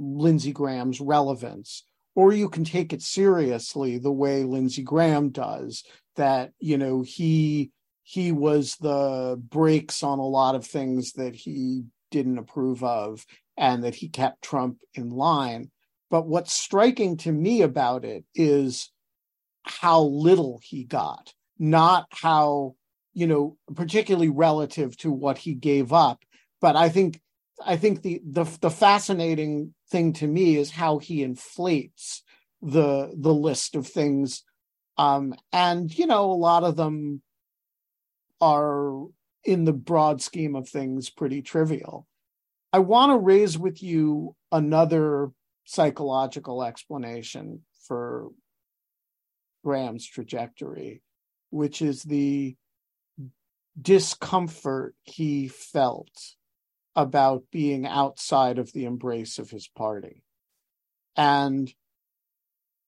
Lindsey Graham's relevance or you can take it seriously the way Lindsey Graham does that you know he he was the brakes on a lot of things that he didn't approve of and that he kept Trump in line. But what's striking to me about it is how little he got not how you know particularly relative to what he gave up. But i think i think the the, the fascinating thing to me is how he inflates the the list of things. Um and you know a lot of them are in the broad scheme of things pretty trivial. I want to raise with you another psychological explanation for graham's trajectory which is the discomfort he felt about being outside of the embrace of his party. And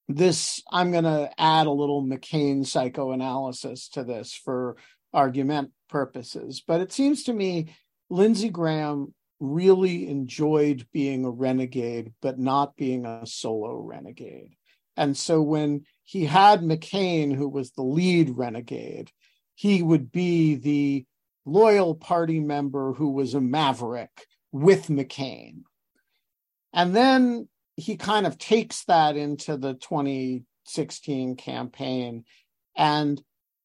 this, I'm going to add a little McCain psychoanalysis to this for argument purposes. But it seems to me Lindsey Graham really enjoyed being a renegade, but not being a solo renegade. And so when he had McCain, who was the lead renegade, he would be the loyal party member who was a maverick with McCain. And then he kind of takes that into the 2016 campaign and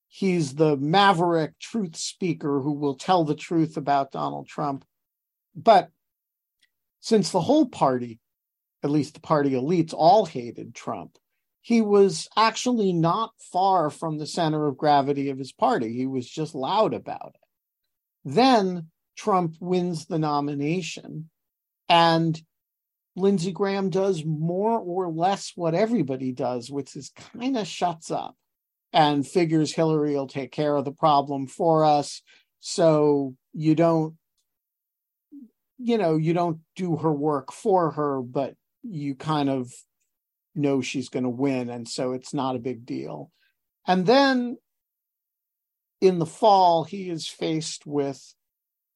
he's the maverick truth speaker who will tell the truth about Donald Trump. But since the whole party, at least the party elites, all hated Trump, he was actually not far from the center of gravity of his party. He was just loud about it. Then Trump wins the nomination, and Lindsey Graham does more or less what everybody does, which is kind of shuts up and figures Hillary will take care of the problem for us. So you don't, you know, you don't do her work for her, but you kind of know she's going to win. And so it's not a big deal. And then in the fall, he is faced with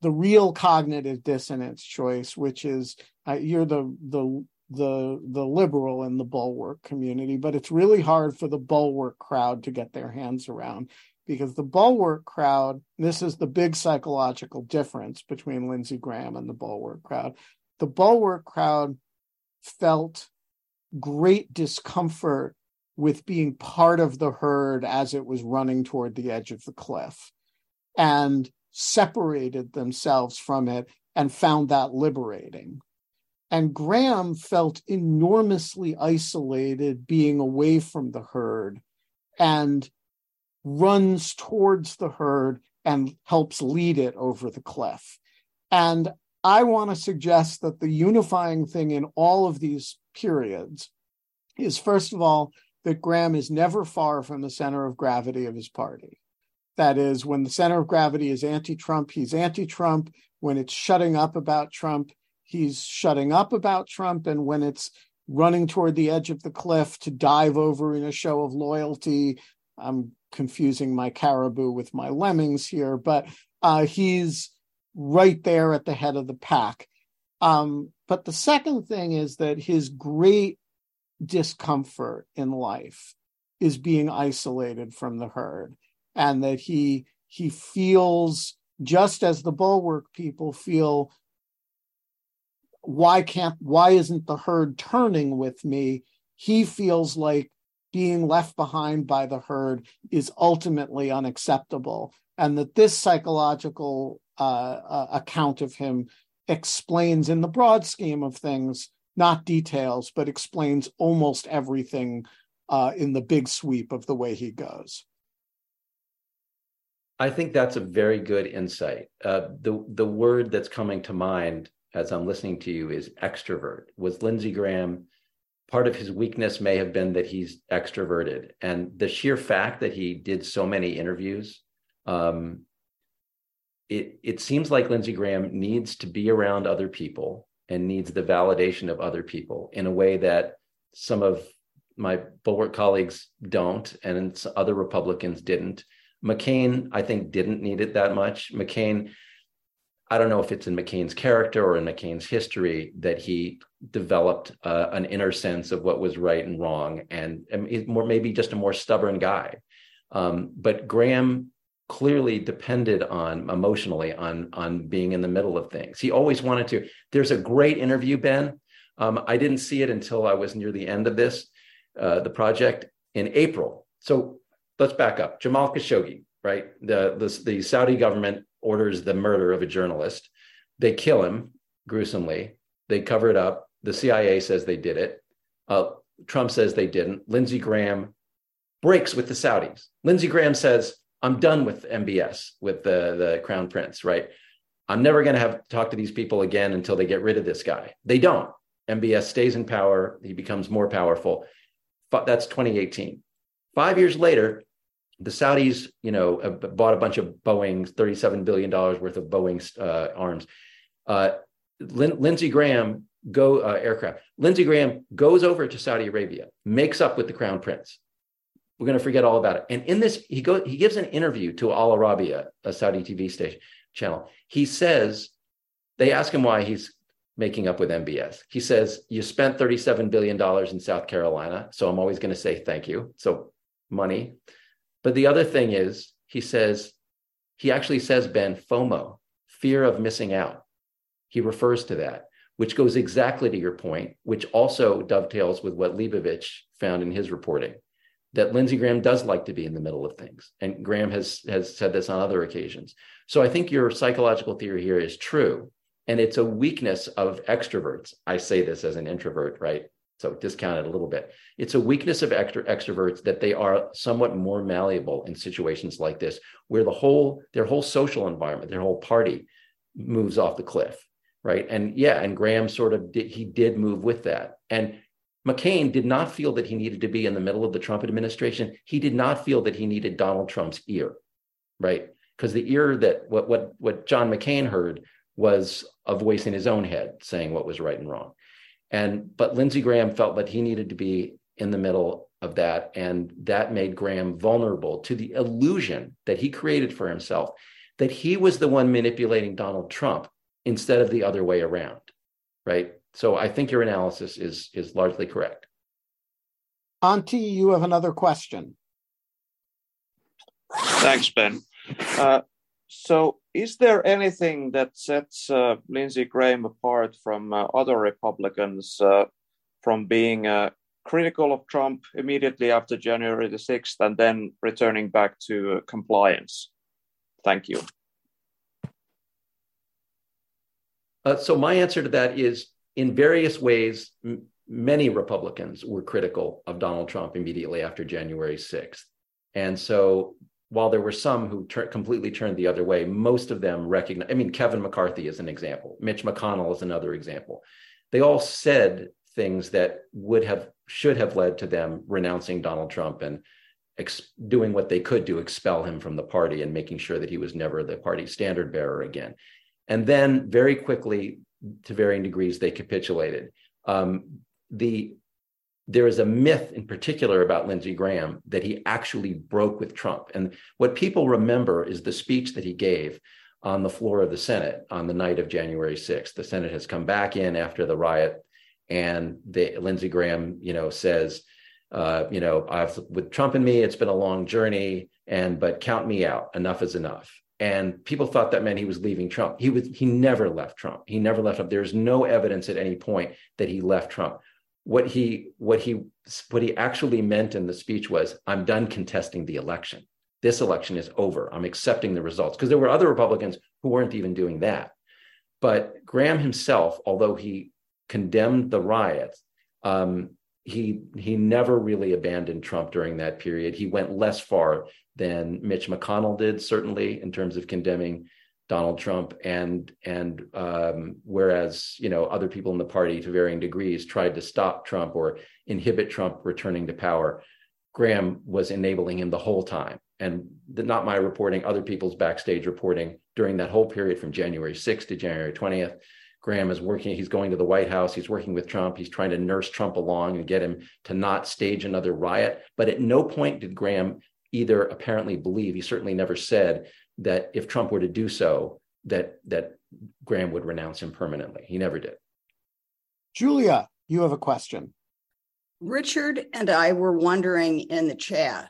the real cognitive dissonance choice, which is uh, you're the the the the liberal in the bulwark community, but it's really hard for the bulwark crowd to get their hands around because the bulwark crowd, this is the big psychological difference between Lindsey Graham and the bulwark crowd. The bulwark crowd felt great discomfort with being part of the herd as it was running toward the edge of the cliff and separated themselves from it and found that liberating. And Graham felt enormously isolated being away from the herd and runs towards the herd and helps lead it over the cliff. And I want to suggest that the unifying thing in all of these periods is, first of all, that Graham is never far from the center of gravity of his party. That is, when the center of gravity is anti Trump, he's anti Trump. When it's shutting up about Trump, he's shutting up about Trump. And when it's running toward the edge of the cliff to dive over in a show of loyalty, I'm confusing my caribou with my lemmings here, but uh, he's right there at the head of the pack. Um, but the second thing is that his great discomfort in life is being isolated from the herd and that he he feels just as the bulwark people feel why can't why isn't the herd turning with me? He feels like being left behind by the herd is ultimately unacceptable and that this psychological uh, uh, account of him explains in the broad scheme of things not details, but explains almost everything uh, in the big sweep of the way he goes. I think that's a very good insight. Uh, the the word that's coming to mind as I'm listening to you is extrovert. Was Lindsey Graham part of his weakness may have been that he's extroverted, and the sheer fact that he did so many interviews. Um, it it seems like Lindsey Graham needs to be around other people and needs the validation of other people in a way that some of my bulwark colleagues don't and other republicans didn't. Mccain i think didn't need it that much. Mccain i don't know if it's in mccain's character or in mccain's history that he developed uh, an inner sense of what was right and wrong and, and more maybe just a more stubborn guy. Um, but graham clearly depended on emotionally on on being in the middle of things. He always wanted to. There's a great interview, Ben. Um, I didn't see it until I was near the end of this, uh, the project in April. So let's back up. Jamal Khashoggi, right? The, the the Saudi government orders the murder of a journalist. They kill him gruesomely. They cover it up. The CIA says they did it. Uh, Trump says they didn't. Lindsey Graham breaks with the Saudis. Lindsey Graham says, I'm done with MBS with the the Crown Prince, right? I'm never going to have to talk to these people again until they get rid of this guy. They don't. MBS stays in power. He becomes more powerful. But That's 2018. Five years later, the Saudis, you know, uh, bought a bunch of Boeing's, 37 billion dollars worth of Boeing's uh, arms. Uh, Lin- Lindsey Graham go uh, aircraft. Lindsey Graham goes over to Saudi Arabia, makes up with the Crown Prince, we're going to forget all about it. And in this, he goes, he gives an interview to Al Arabiya, a Saudi TV station channel. He says they ask him why he's making up with MBS. He says, "You spent 37 billion dollars in South Carolina, so I'm always going to say thank you." So money. But the other thing is, he says he actually says Ben FOMO, fear of missing out. He refers to that, which goes exactly to your point, which also dovetails with what Leibovich found in his reporting that Lindsey Graham does like to be in the middle of things. And Graham has has said this on other occasions. So I think your psychological theory here is true. And it's a weakness of extroverts. I say this as an introvert, right? So discount it a little bit. It's a weakness of extra extroverts that they are somewhat more malleable in situations like this, where the whole their whole social environment, their whole party moves off the cliff, right? And yeah, and Graham sort of did he did move with that. And McCain did not feel that he needed to be in the middle of the Trump administration. He did not feel that he needed Donald Trump's ear, right? Because the ear that what what what John McCain heard was a voice in his own head saying what was right and wrong. And but Lindsey Graham felt that he needed to be in the middle of that, and that made Graham vulnerable to the illusion that he created for himself that he was the one manipulating Donald Trump instead of the other way around, right? So I think your analysis is is largely correct. Antti, you have another question. Thanks, Ben. Uh, so, is there anything that sets uh, Lindsey Graham apart from uh, other Republicans uh, from being uh, critical of Trump immediately after January the 6th and then returning back to uh, compliance? Thank you. so, my answer to that is in various ways, m- many Republicans were critical of Donald Trump immediately after January 6th. And so while there were some who ter- completely turned the other way, most of them recognize. I mean, Kevin McCarthy is an example. Mitch McConnell is another example. They all said things that would have should have led to them renouncing Donald Trump and ex- doing what they could to expel him from the party and making sure that he was never the party standard bearer again. And then very quickly, to varying degrees, they capitulated. Um, the there is a myth in particular about Lindsey Graham that he actually broke with Trump. And what people remember is the speech that he gave on the floor of the Senate on the night of January 6th. The Senate has come back in after the riot, and Lindsey Graham, you know, says, uh, you know, I've with Trump and me, it's been a long journey, and but count me out. Enough is enough. And people thought that meant he was leaving Trump. He was. He never left Trump. He never left Trump. There's no evidence at any point that he left Trump what he what he what he actually meant in the speech was i'm done contesting the election this election is over i'm accepting the results because there were other republicans who weren't even doing that but graham himself although he condemned the riots um, he he never really abandoned trump during that period he went less far than mitch mcconnell did certainly in terms of condemning Donald Trump, and and um, whereas you know other people in the party to varying degrees tried to stop Trump or inhibit Trump returning to power, Graham was enabling him the whole time. And the, not my reporting, other people's backstage reporting during that whole period from January 6th to January 20th. Graham is working, he's going to the White House, he's working with Trump, he's trying to nurse Trump along and get him to not stage another riot. But at no point did Graham either apparently believe, he certainly never said that if Trump were to do so, that that Graham would renounce him permanently. He never did. Julia, you have a question. Richard and I were wondering in the chat,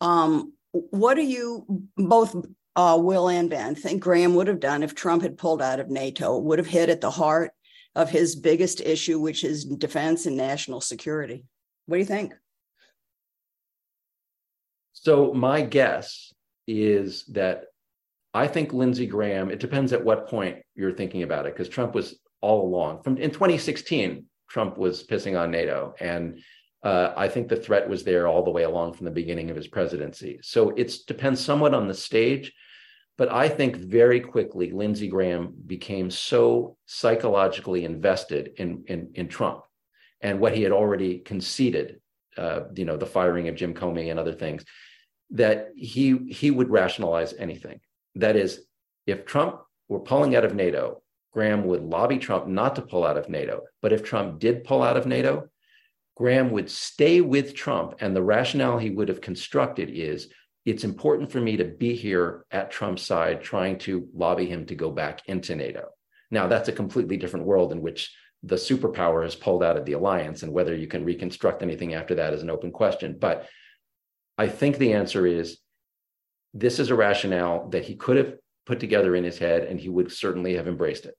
um, what do you both uh, Will and Ben think Graham would have done if Trump had pulled out of NATO? Would have hit at the heart of his biggest issue, which is defense and national security. What do you think? So my guess is that I think Lindsey Graham, it depends at what point you're thinking about it, because Trump was all along. From in 2016, Trump was pissing on NATO. And uh, I think the threat was there all the way along from the beginning of his presidency. So it depends somewhat on the stage. But I think very quickly, Lindsey Graham became so psychologically invested in, in, in Trump and what he had already conceded, uh, you know, the firing of Jim Comey and other things, that he he would rationalize anything. That is, if Trump were pulling out of NATO, Graham would lobby Trump not to pull out of NATO. But if Trump did pull out of NATO, Graham would stay with Trump. And the rationale he would have constructed is it's important for me to be here at Trump's side, trying to lobby him to go back into NATO. Now, that's a completely different world in which the superpower has pulled out of the alliance, and whether you can reconstruct anything after that is an open question. But I think the answer is this is a rationale that he could have put together in his head and he would certainly have embraced it.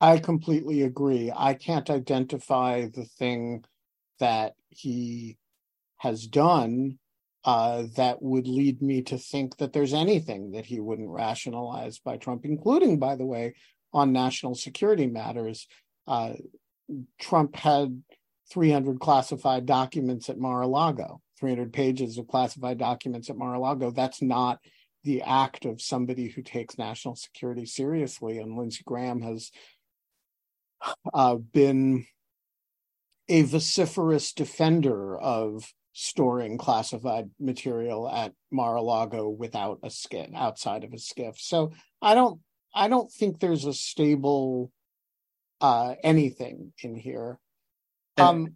I completely agree. I can't identify the thing that he has done uh, that would lead me to think that there's anything that he wouldn't rationalize by Trump, including, by the way, on national security matters. Uh, Trump had 300 classified documents at Mar a Lago. 300 pages of classified documents at Mar-a-Lago. That's not the act of somebody who takes national security seriously. And Lindsey Graham has uh, been a vociferous defender of storing classified material at Mar-a-Lago without a SCIF, outside of a SCIF. So I don't, I don't think there's a stable uh, anything in here. Um,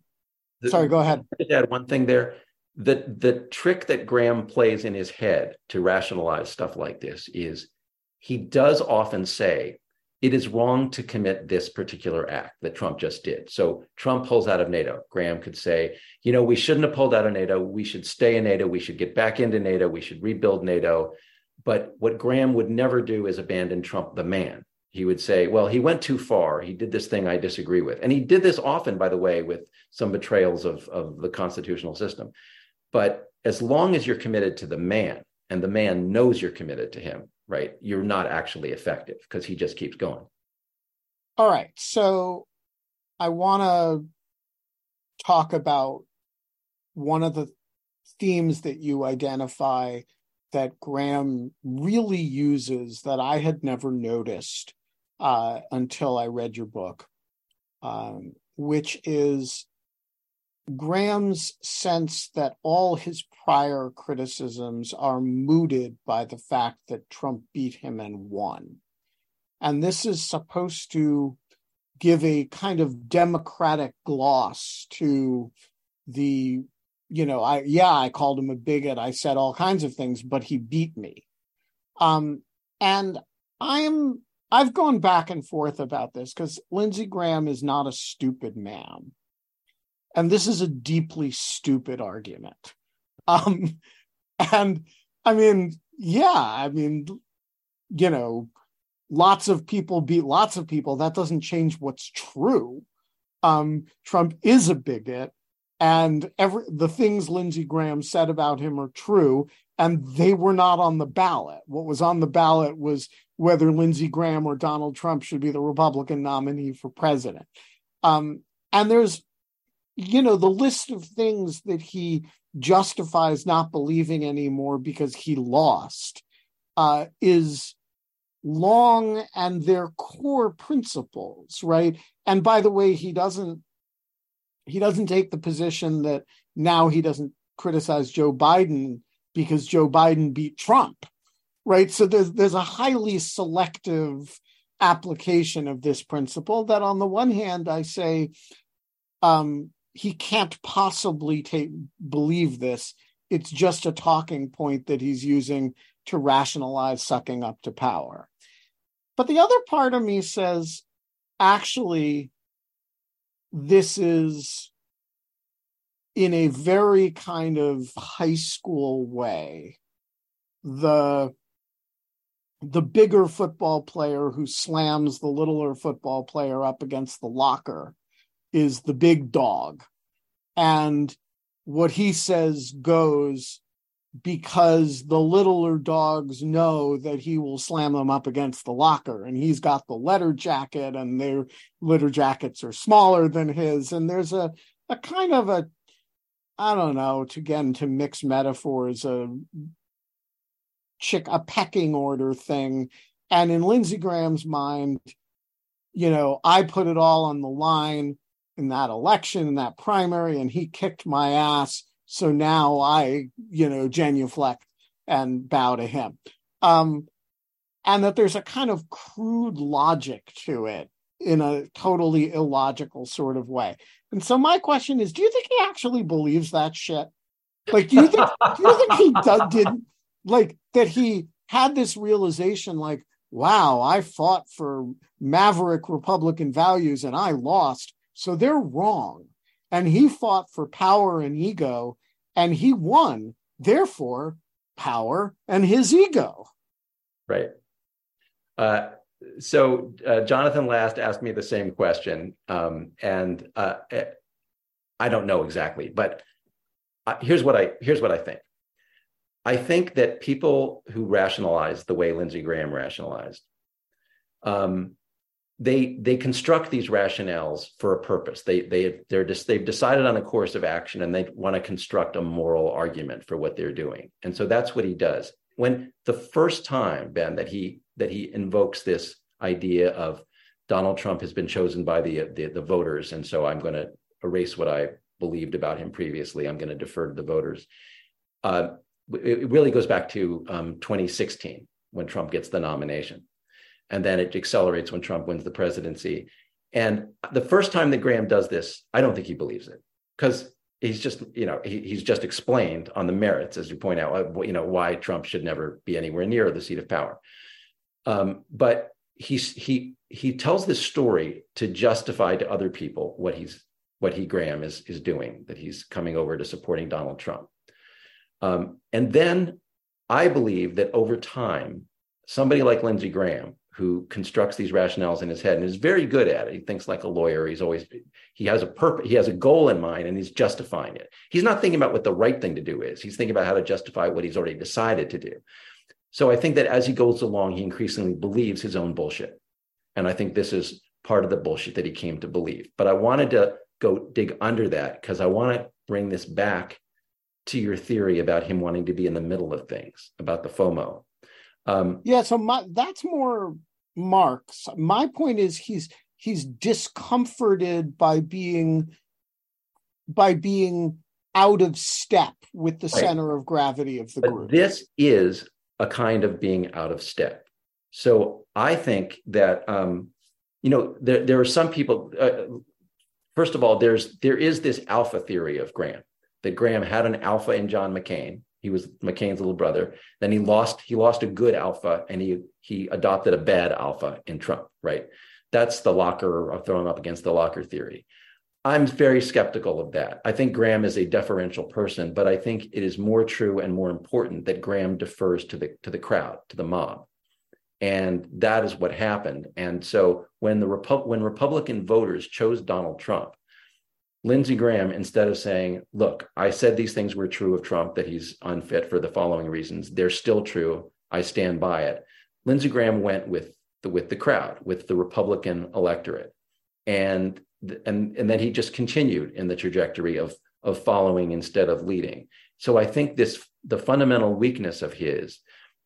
the, sorry, go ahead. add one thing there the the trick that Graham plays in his head to rationalize stuff like this is he does often say it is wrong to commit this particular act that Trump just did. So Trump pulls out of NATO. Graham could say, you know, we shouldn't have pulled out of NATO. We should stay in NATO. We should get back into NATO. We should rebuild NATO. But what Graham would never do is abandon Trump, the man. He would say, well, he went too far. He did this thing I disagree with. And he did this often, by the way, with some betrayals of, of the constitutional system. But as long as you're committed to the man and the man knows you're committed to him, right, you're not actually effective because he just keeps going. All right. So I want to talk about one of the themes that you identify that Graham really uses that I had never noticed uh, until I read your book, um, which is Graham's sense that all his prior criticisms are mooted by the fact that Trump beat him and won. And this is supposed to give a kind of democratic gloss to the, you know, I, yeah, I called him a bigot. I said all kinds of things, but he beat me. Um, and I'm, I've gone back and forth about this because Lindsey Graham is not a stupid man. And this is a deeply stupid argument. Um, and I mean, yeah, I mean, you know, lots of people beat lots of people. That doesn't change what's true. Um, Trump is a bigot, and every the things Lindsey Graham said about him are true, and they were not on the ballot. What was on the ballot was whether Lindsey Graham or Donald Trump should be the Republican nominee for president. Um, and there's, you know, the list of things that he justifies not believing anymore because he lost uh, is long and their core principles right? And by the way he doesn't he doesn't take the position that now he doesn't criticize Joe Biden because Joe Biden beat Trump right? So there's there's a highly selective application of this principle that on the one hand I say um he can't possibly take believe this it's just a talking point that he's using to rationalize sucking up to power. But the other part of me says, actually, this is in a very kind of high school way the the bigger football player who slams the littler football player up against the locker is the big dog. And what he says goes because the littler dogs know that he will slam them up against the locker and he's got the letter jacket and their litter jackets are smaller than his. And there's a a kind of a i don't know to again to mix metaphors a chick a pecking order thing. And in lindsey graham's mind you know i put it all on the line in that election in that primary and he kicked my ass so now I, you know, genuflect and bow to him. Um, and that there's a kind of crude logic to it in a totally illogical sort of way. And so my question is, do you think he actually believes that shit? Like, do you think, do you think he did, did like that he had this realization like, wow, I fought for maverick Republican values and I lost. So they're wrong. And he fought for power and ego and he won therefore power and his ego. Right. Uh, so uh, jonathan last asked me the same question um, and uh, eh, i don't know exactly but uh, here's what i here's what i think. I think that people who rationalize the way lindsey graham rationalized um, they they construct these rationales for a purpose. They they they're just they've decided on a course of action and they want to construct a moral argument for what they're doing. And so that's what he does. When the first time Ben that he that he invokes this idea of Donald Trump has been chosen by the the, the voters, and so I'm going to erase what I believed about him previously. I'm going to defer to the voters. Uh, it really goes back to um, 2016 when Trump gets the nomination and then it accelerates when Trump wins the presidency. And the first time that Graham does this, I don't think he believes it because he's just, you know, he, he's just explained on the merits, as you point out, you know, why Trump should never be anywhere near the seat of power. Um, but he's he he tells this story to justify to other people what he's what he Graham is is doing, that he's coming over to supporting Donald Trump. Um, and then I believe that over time, somebody like Lindsey Graham, who constructs these rationales in his head and is very good at it, he thinks like a lawyer. He's always he has a purpose, he has a goal in mind, and he's justifying it. He's not thinking about what the right thing to do is. He's thinking about how to justify what he's already decided to do. So I think that as he goes along, he increasingly believes his own bullshit. And I think this is part of the bullshit that he came to believe. But I wanted to go dig under that because I want to bring this back to your theory about him wanting to be in the middle of things, about the FOMO. Um, yeah, so my, that's more Mark's. My point is he's he's discomforted by being by being out of step with the right. center of gravity of the but group. This is a kind of being out of step. So I think that um, you know there there are some people. Uh, first of all, there's there is this alpha theory of Graham that Graham had an alpha in John McCain. He was McCain's little brother. Then he lost he lost a good alpha and he he adopted a bad alpha in Trump. Right. That's the Locker of throwing up against the Locker theory. I'm very skeptical of that. I think Graham is a deferential person, but I think it is more true and more important that Graham defers to the to the crowd, to the mob. And that is what happened. And so when the Repu- when Republican voters chose Donald Trump, Lindsey Graham, instead of saying, Look, I said these things were true of Trump, that he's unfit for the following reasons, they're still true. I stand by it. Lindsey Graham went with the with the crowd, with the Republican electorate. And and and then he just continued in the trajectory of of following instead of leading. So I think this the fundamental weakness of his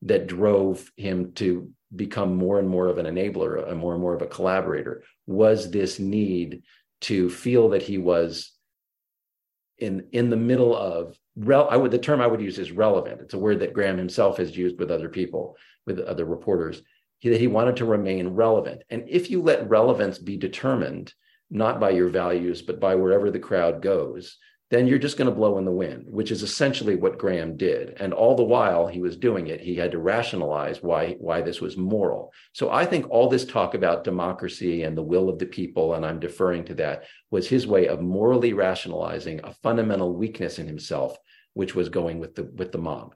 that drove him to become more and more of an enabler, a more and more of a collaborator, was this need to feel that he was in in the middle of rel- I would the term I would use is relevant. It's a word that Graham himself has used with other people, with other reporters. He, that he wanted to remain relevant. And if you let relevance be determined not by your values, but by wherever the crowd goes, then you're just going to blow in the wind, which is essentially what Graham did. And all the while he was doing it, he had to rationalize why, why this was moral. So I think all this talk about democracy and the will of the people, and I'm deferring to that, was his way of morally rationalizing a fundamental weakness in himself, which was going with the with the mob.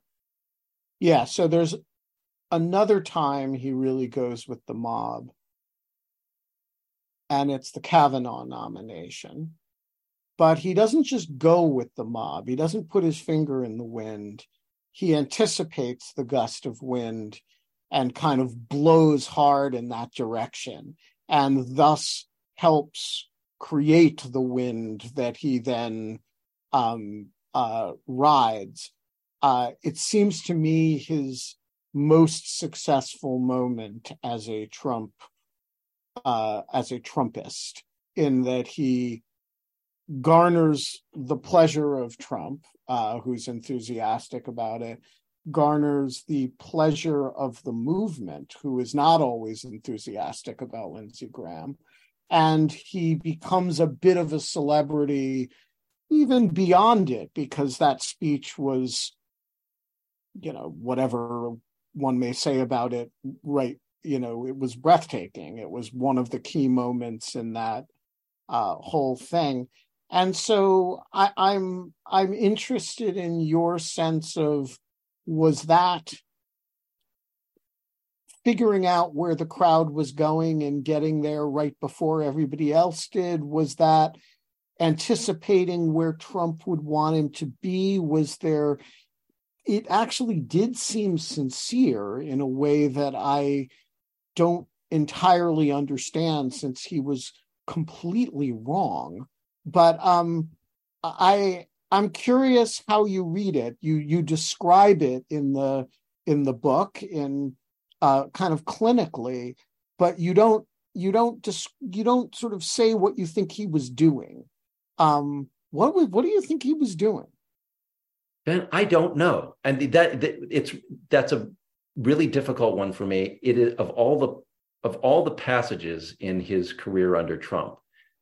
Yeah. So there's another time he really goes with the mob. And it's the Kavanaugh nomination but he doesn't just go with the mob. He doesn't put his finger in the wind. He anticipates the gust of wind and kind of blows hard in that direction and thus helps create the wind that he then um, uh, rides. Uh, it seems to me his most successful moment as a Trump, uh, as a Trumpist, in that he garners the pleasure of Trump, uh, who's enthusiastic about it, garners the pleasure of the movement, who is not always enthusiastic about Lindsey Graham. And he becomes a bit of a celebrity even beyond it, because that speech was, you know, whatever one may say about it, right? You know, it was breathtaking. It was one of the key moments in that uh, whole thing and so I, I'm I'm interested in your sense of was that figuring out where the crowd was going and getting there right before everybody else did? Was that anticipating where trump would want him to be? Was there it actually did seem sincere in a way that i don't entirely understand since he was completely wrong but um, I I'm curious how you read it. You you describe it in the in the book in uh, kind of clinically, but you don't you don't just you don't sort of say what you think he was doing. Um, what what do you think he was doing? Ben, I don't know, and that, that it's that's a really difficult one for me. It is of all the of all the passages in his career under Trump,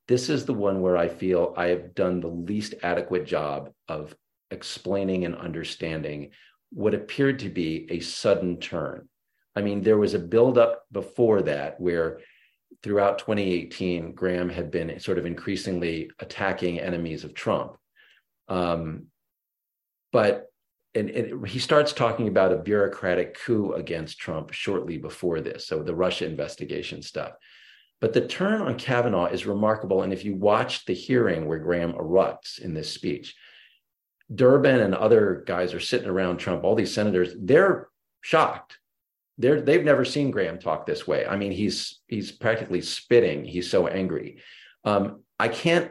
this is the one where I feel I have done the least adequate job of explaining and understanding what appeared to be a sudden turn. I mean, there was a buildup before that where throughout 2018, Graham had been sort of increasingly attacking enemies of Trump. Um, but and, and, he starts talking about a bureaucratic coup against Trump shortly before this. So the Russia investigation stuff. But the turn on Kavanaugh is remarkable. And if you watch the hearing where Graham erupts in this speech, Durbin and other guys are sitting around Trump, all these senators, they're shocked. They're, they've never seen Graham talk this way. I mean, he's he's practically spitting. He's so angry. Um, I can't.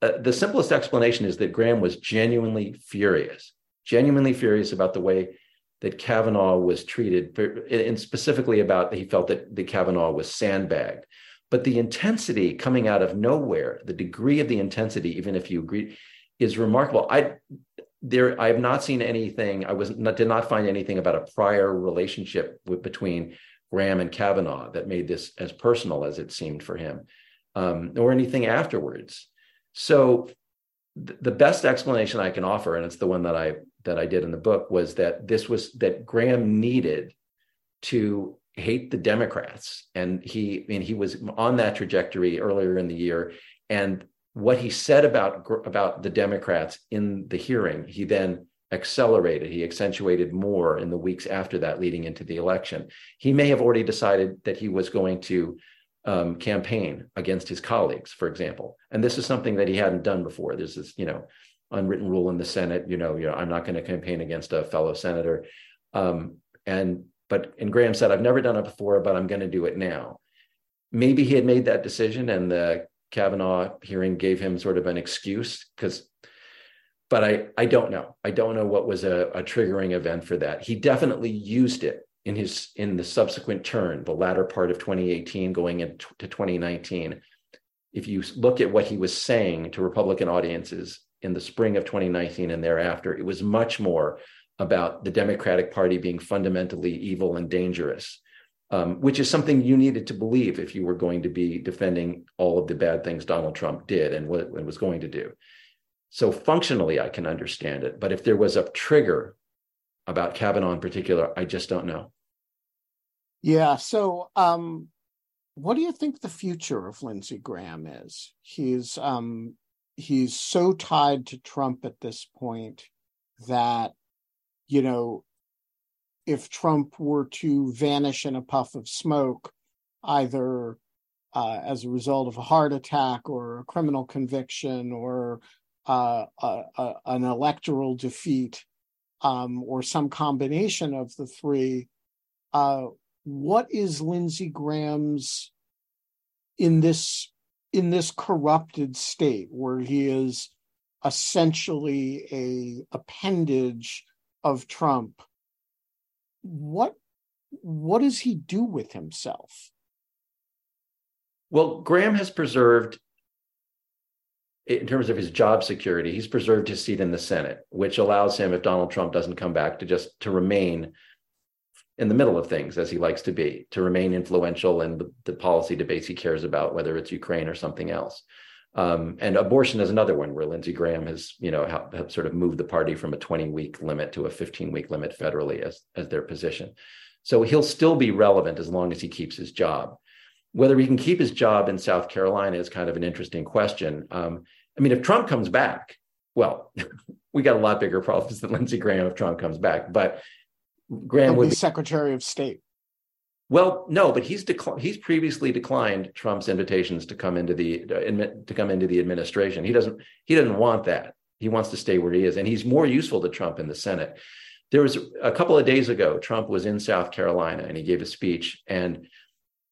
Uh, the simplest explanation is that Graham was genuinely furious genuinely furious about the way that Kavanaugh was treated, and specifically about he felt that the Kavanaugh was sandbagged. But the intensity coming out of nowhere, the degree of the intensity, even if you agree, is remarkable. I there I have not seen anything. I was not, did not find anything about a prior relationship with, between Graham and Kavanaugh that made this as personal as it seemed for him, um, or anything afterwards. So the best explanation I can offer, and it's the one that I that I did in the book, was that this was that Graham needed to hate the Democrats, and he I mean he was on that trajectory earlier in the year, and what he said about about the Democrats in the hearing, he then accelerated, he accentuated more in the weeks after that, leading into the election. He may have already decided that he was going to um, campaign against his colleagues, for example. And this is something that he hadn't done before. There's this, you know, unwritten rule in the Senate. You know, you know, I'm not going to campaign against a fellow senator. Um, and but and Graham said, I've never done it before, but I'm going to do it now. Maybe he had made that decision, and the Kavanaugh hearing gave him sort of an excuse because. But I, I don't know. I don't know what was a, a triggering event for that. He definitely used it in his in the subsequent turn, the latter part of 2018 going into 2019, if you look at what he was saying to Republican audiences in the spring of 2019 and thereafter, it was much more about the Democratic Party being fundamentally evil and dangerous, um, which is something you needed to believe if you were going to be defending all of the bad things Donald Trump did and what was going to do. So functionally, I can understand it. But if there was a trigger about Kavanaugh in particular, I just don't know. Yeah. So, um, what do you think the future of Lindsey Graham is? He's um, he's so tied to Trump at this point that you know if Trump were to vanish in a puff of smoke, either uh, as a result of a heart attack or a criminal conviction or uh, a, a, an electoral defeat, um, or some combination of the three. Uh, what is Lindsey Graham's in this in this corrupted state where he is essentially a appendage of Trump? What what does he do with himself? Well, Graham has preserved in terms of his job security, he's preserved his seat in the Senate, which allows him, if Donald Trump doesn't come back, to just to remain in the middle of things as he likes to be, to remain influential in the, the policy debates he cares about, whether it's Ukraine or something else. Um, and abortion is another one where Lindsey Graham has, you know, have, have sort of moved the party from a 20 week limit to a 15 week limit federally as, as their position. So he'll still be relevant as long as he keeps his job. Whether he can keep his job in South Carolina is kind of an interesting question. Um, I mean, if Trump comes back, well, we got a lot bigger problems than Lindsey Graham if Trump comes back. But Graham would be Secretary of State. Well, no, but he's. He's previously declined Trump's invitations to come into the to come into the administration. He doesn't. He doesn't want that. He wants to stay where he is, and he's more useful to Trump in the Senate. There was a couple of days ago, Trump was in South Carolina and he gave a speech, and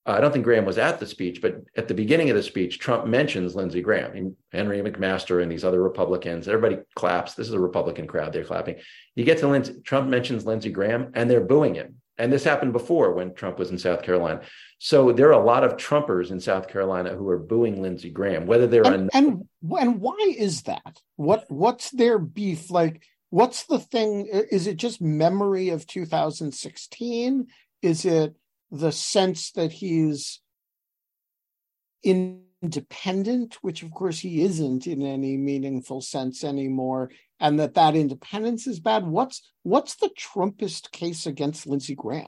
uh, I don't think Graham was at the speech, but at the beginning of the speech, Trump mentions Lindsey Graham, Henry McMaster, and these other Republicans. Everybody claps. This is a Republican crowd. They're clapping. You get to Lindsey, Trump mentions Lindsey Graham, and they're booing him. And this happened before when Trump was in South Carolina. So there are a lot of Trumpers in South Carolina who are booing Lindsey Graham, whether they're and, and and why is that? What what's their beef like? What's the thing? Is it just memory of 2016? Is it the sense that he's independent, which of course he isn't in any meaningful sense anymore, and that that independence is bad. What's what's the Trumpist case against Lindsey Graham?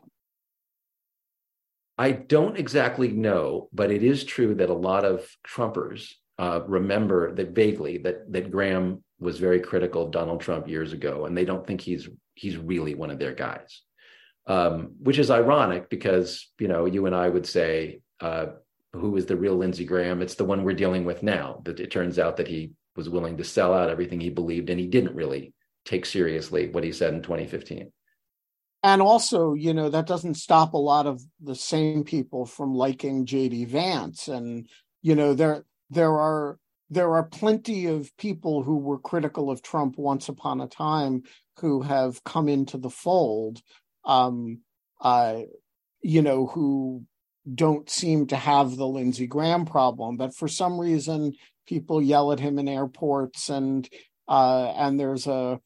I don't exactly know, but it is true that a lot of Trumpers uh, remember that vaguely that that Graham was very critical of Donald Trump years ago, and they don't think he's he's really one of their guys, um, which is ironic because you know you and I would say uh, who is the real Lindsey Graham? It's the one we're dealing with now. That it turns out that he was willing to sell out everything he believed, and he didn't really take seriously what he said in 2015 and also you know that doesn't stop a lot of the same people from liking jd vance. And you know there there are there are plenty of people who were critical of trump once upon a time who have come into the fold. Um uh you know who don't seem to have the lindsey graham problem. But for some reason people yell at him in airports and uh and there's a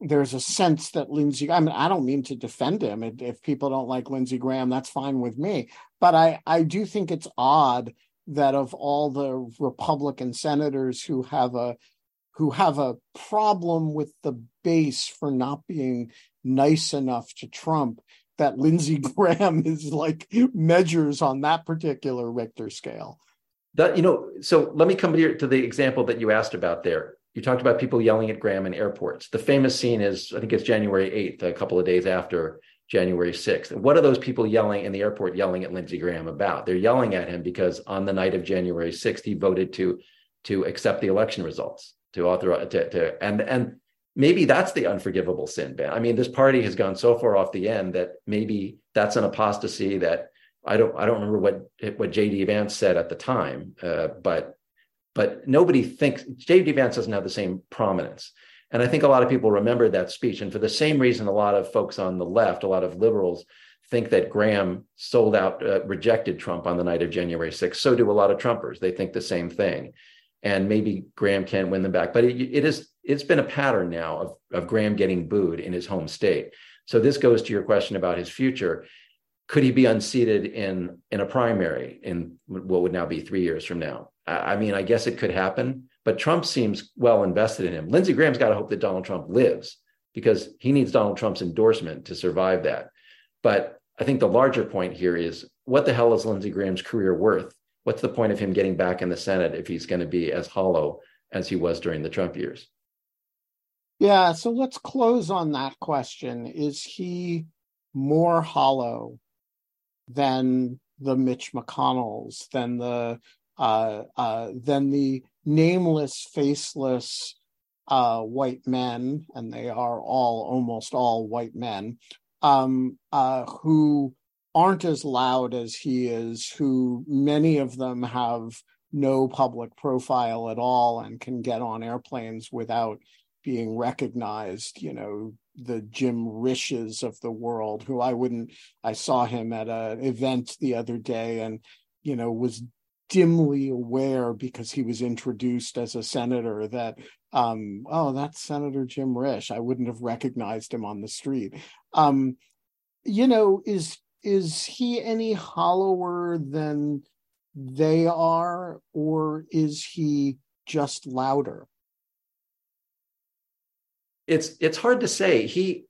there's a sense that Lindsey, I mean, I don't mean to defend him. If people don't like Lindsey Graham, that's fine with me. But I, I do think it's odd that of all the Republican senators who have a who have a problem with the base for not being nice enough to Trump, that Lindsey Graham is like measures on that particular Richter scale. That you know, so let me come here to the example that you asked about there you talked about people yelling at Graham in airports. The famous scene is, I think it's January 8th, a couple of days after January 6th. What are those people yelling in the airport yelling at Lindsey Graham about? They're yelling at him because on the night of January 6th, he voted to to accept the election results, to authorize to, to and and maybe that's the unforgivable sin, Ben. I mean, this party has gone so far off the end that maybe that's an apostasy that I don't I don't remember what what JD Vance said at the time, uh, but but nobody thinks J.D. Vance doesn't have the same prominence. And I think a lot of people remember that speech. And for the same reason, a lot of folks on the left, a lot of liberals, think that Graham sold out, uh, rejected Trump on the night of January 6th. So do a lot of Trumpers. They think the same thing. And maybe Graham can't win them back. But it, it is, it's been a pattern now of, of Graham getting booed in his home state. So this goes to your question about his future. Could he be unseated in, in a primary in what would now be three years from now? I mean, I guess it could happen, but Trump seems well invested in him. Lindsey Graham's got to hope that Donald Trump lives because he needs Donald Trump's endorsement to survive that. But I think the larger point here is what the hell is Lindsey Graham's career worth? What's the point of him getting back in the Senate if he's going to be as hollow as he was during the Trump years? Yeah, so let's close on that question. Is he more hollow than the Mitch McConnells, than the uh, uh, than the nameless, faceless uh, white men, and they are all almost all white men, um, uh, who aren't as loud as he is, who many of them have no public profile at all and can get on airplanes without being recognized, you know, the Jim Risches of the world, who I wouldn't, I saw him at an event the other day and, you know, was dimly aware because he was introduced as a senator that um, oh that's senator jim risch i wouldn't have recognized him on the street. Um, you know is is he any hollower than they are or is he just louder it's it's hard to say he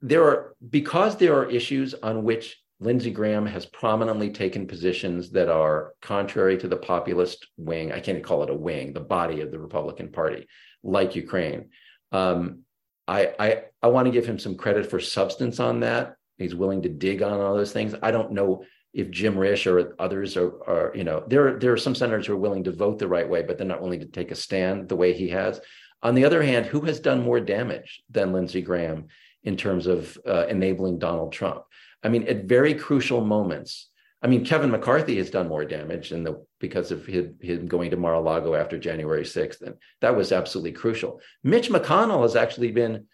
there are because there are issues on which Lindsey Graham has prominently taken positions that are contrary to the populist wing. I can't call it a wing, the body of the Republican Party, like Ukraine. Um, I, I, I want to give him some credit for substance on that. He's willing to dig on all those things. I don't know if Jim Risch or others are, are, you know, there, there are some senators who are willing to vote the right way, but they're not willing to take a stand the way he has. On the other hand, who has done more damage than Lindsey Graham in terms of uh, enabling Donald Trump? I mean, at very crucial moments. I mean, Kevin McCarthy has done more damage the because of his, him going to Mar-a-Lago after January 6th. And that was absolutely crucial. Mitch McConnell has actually been,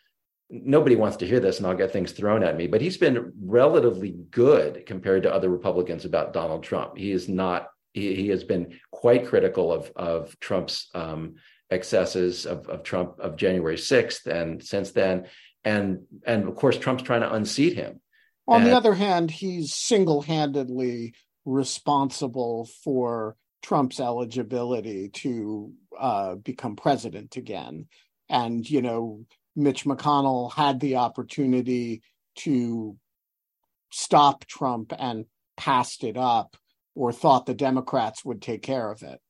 nobody wants to hear this and I'll get things thrown at me, but he's been relatively good compared to other Republicans about Donald Trump. He is not, he, he has been quite critical of, of Trump's um, excesses of, of Trump of January 6th and since then. And, and of course, Trump's trying to unseat him. On the other hand, he's single handedly responsible for Trump's eligibility to uh, become president again. And, you know, Mitch McConnell had the opportunity to stop Trump and passed it up or thought the Democrats would take care of it.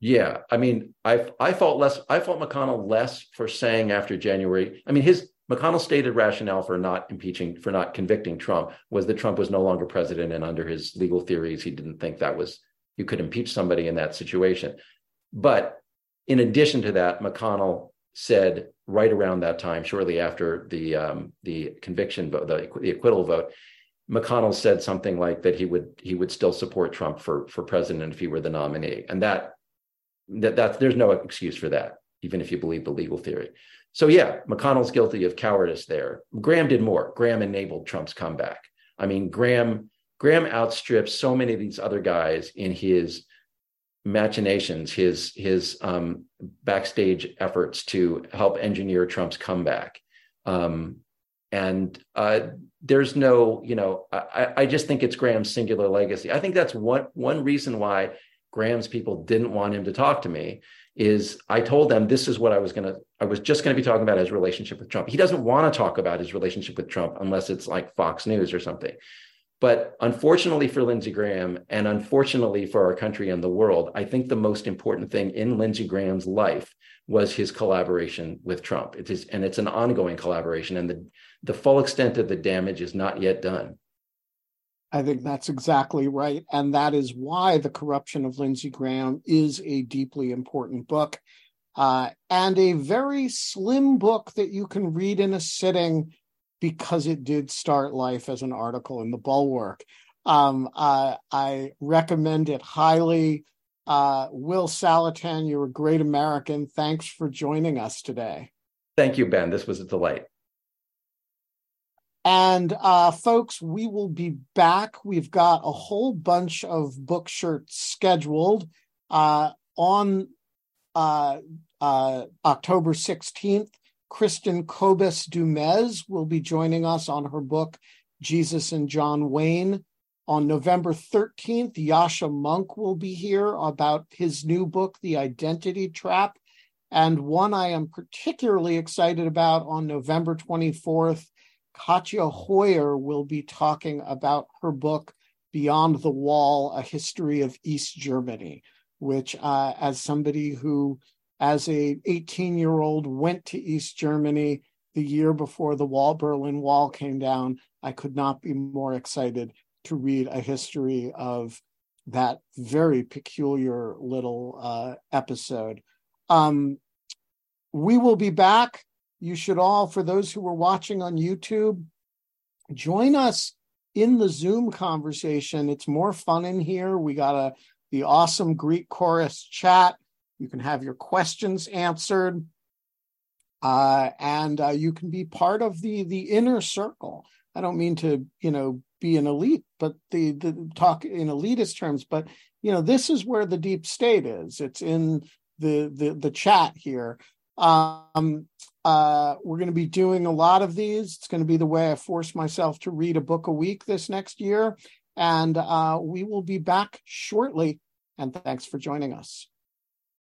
Yeah, I mean, I I felt less. I felt McConnell less for saying after January. I mean, his McConnell's stated rationale for not impeaching, for not convicting Trump, was that Trump was no longer president, and under his legal theories, he didn't think that was you could impeach somebody in that situation. But in addition to that, McConnell said right around that time, shortly after the um, the conviction vote, the, the acquittal vote, McConnell said something like that he would he would still support Trump for for president if he were the nominee, and that that that's there's no excuse for that, even if you believe the legal theory. So yeah, McConnell's guilty of cowardice there. Graham did more. Graham enabled Trump's comeback. I mean, Graham Graham outstrips so many of these other guys in his machinations, his his um, backstage efforts to help engineer Trump's comeback. Um, and uh, there's no, you know, I, I just think it's Graham's singular legacy. I think that's one one reason why Graham's people didn't want him to talk to me is I told them this is what I was going to, I was just going to be talking about his relationship with Trump. He doesn't want to talk about his relationship with Trump unless it's like Fox News or something. But unfortunately for Lindsey Graham and unfortunately for our country and the world, I think the most important thing in Lindsey Graham's life was his collaboration with Trump. It is, and it's an ongoing collaboration, and the, the full extent of the damage is not yet done. I think that's exactly right. And that is why The Corruption of Lindsey Graham is a deeply important book uh, and a very slim book that you can read in a sitting because it did start life as an article in the Bulwark. Um, I recommend it highly. Uh, Will Saletan, you're a great American. Thanks for joining us today. Thank you, Ben. This was a delight. And uh, folks, we will be back. We've got a whole bunch of book shirts scheduled uh, on uh, uh October 16th. Kristen Kobes Du Mez will be joining us on her book, Jesus and John Wayne. On November 13th, Yascha Mounk will be here about his new book, The Identity Trap. And one I am particularly excited about on November 24th Katja Hoyer will be talking about her book, Beyond the Wall A History of East Germany, which, uh, as somebody who, as a 18 year old, went to East Germany the year before the wall, Berlin Wall came down, I could not be more excited to read a history of that very peculiar little uh, episode. Um, we will be back you should all, for those who are watching on YouTube, join us in the Zoom conversation. It's more fun in here. We got a the awesome Greek chorus chat. You can have your questions answered, uh, and uh, you can be part of the the inner circle. I don't mean to, you know, be an elite, but the the talk in elitist terms. But you know, this is where the deep state is. It's in the the the chat here. Um, uh, we're going to be doing a lot of these. It's going to be the way I force myself to read a book a week this next year. And uh, we will be back shortly. And thanks for joining us.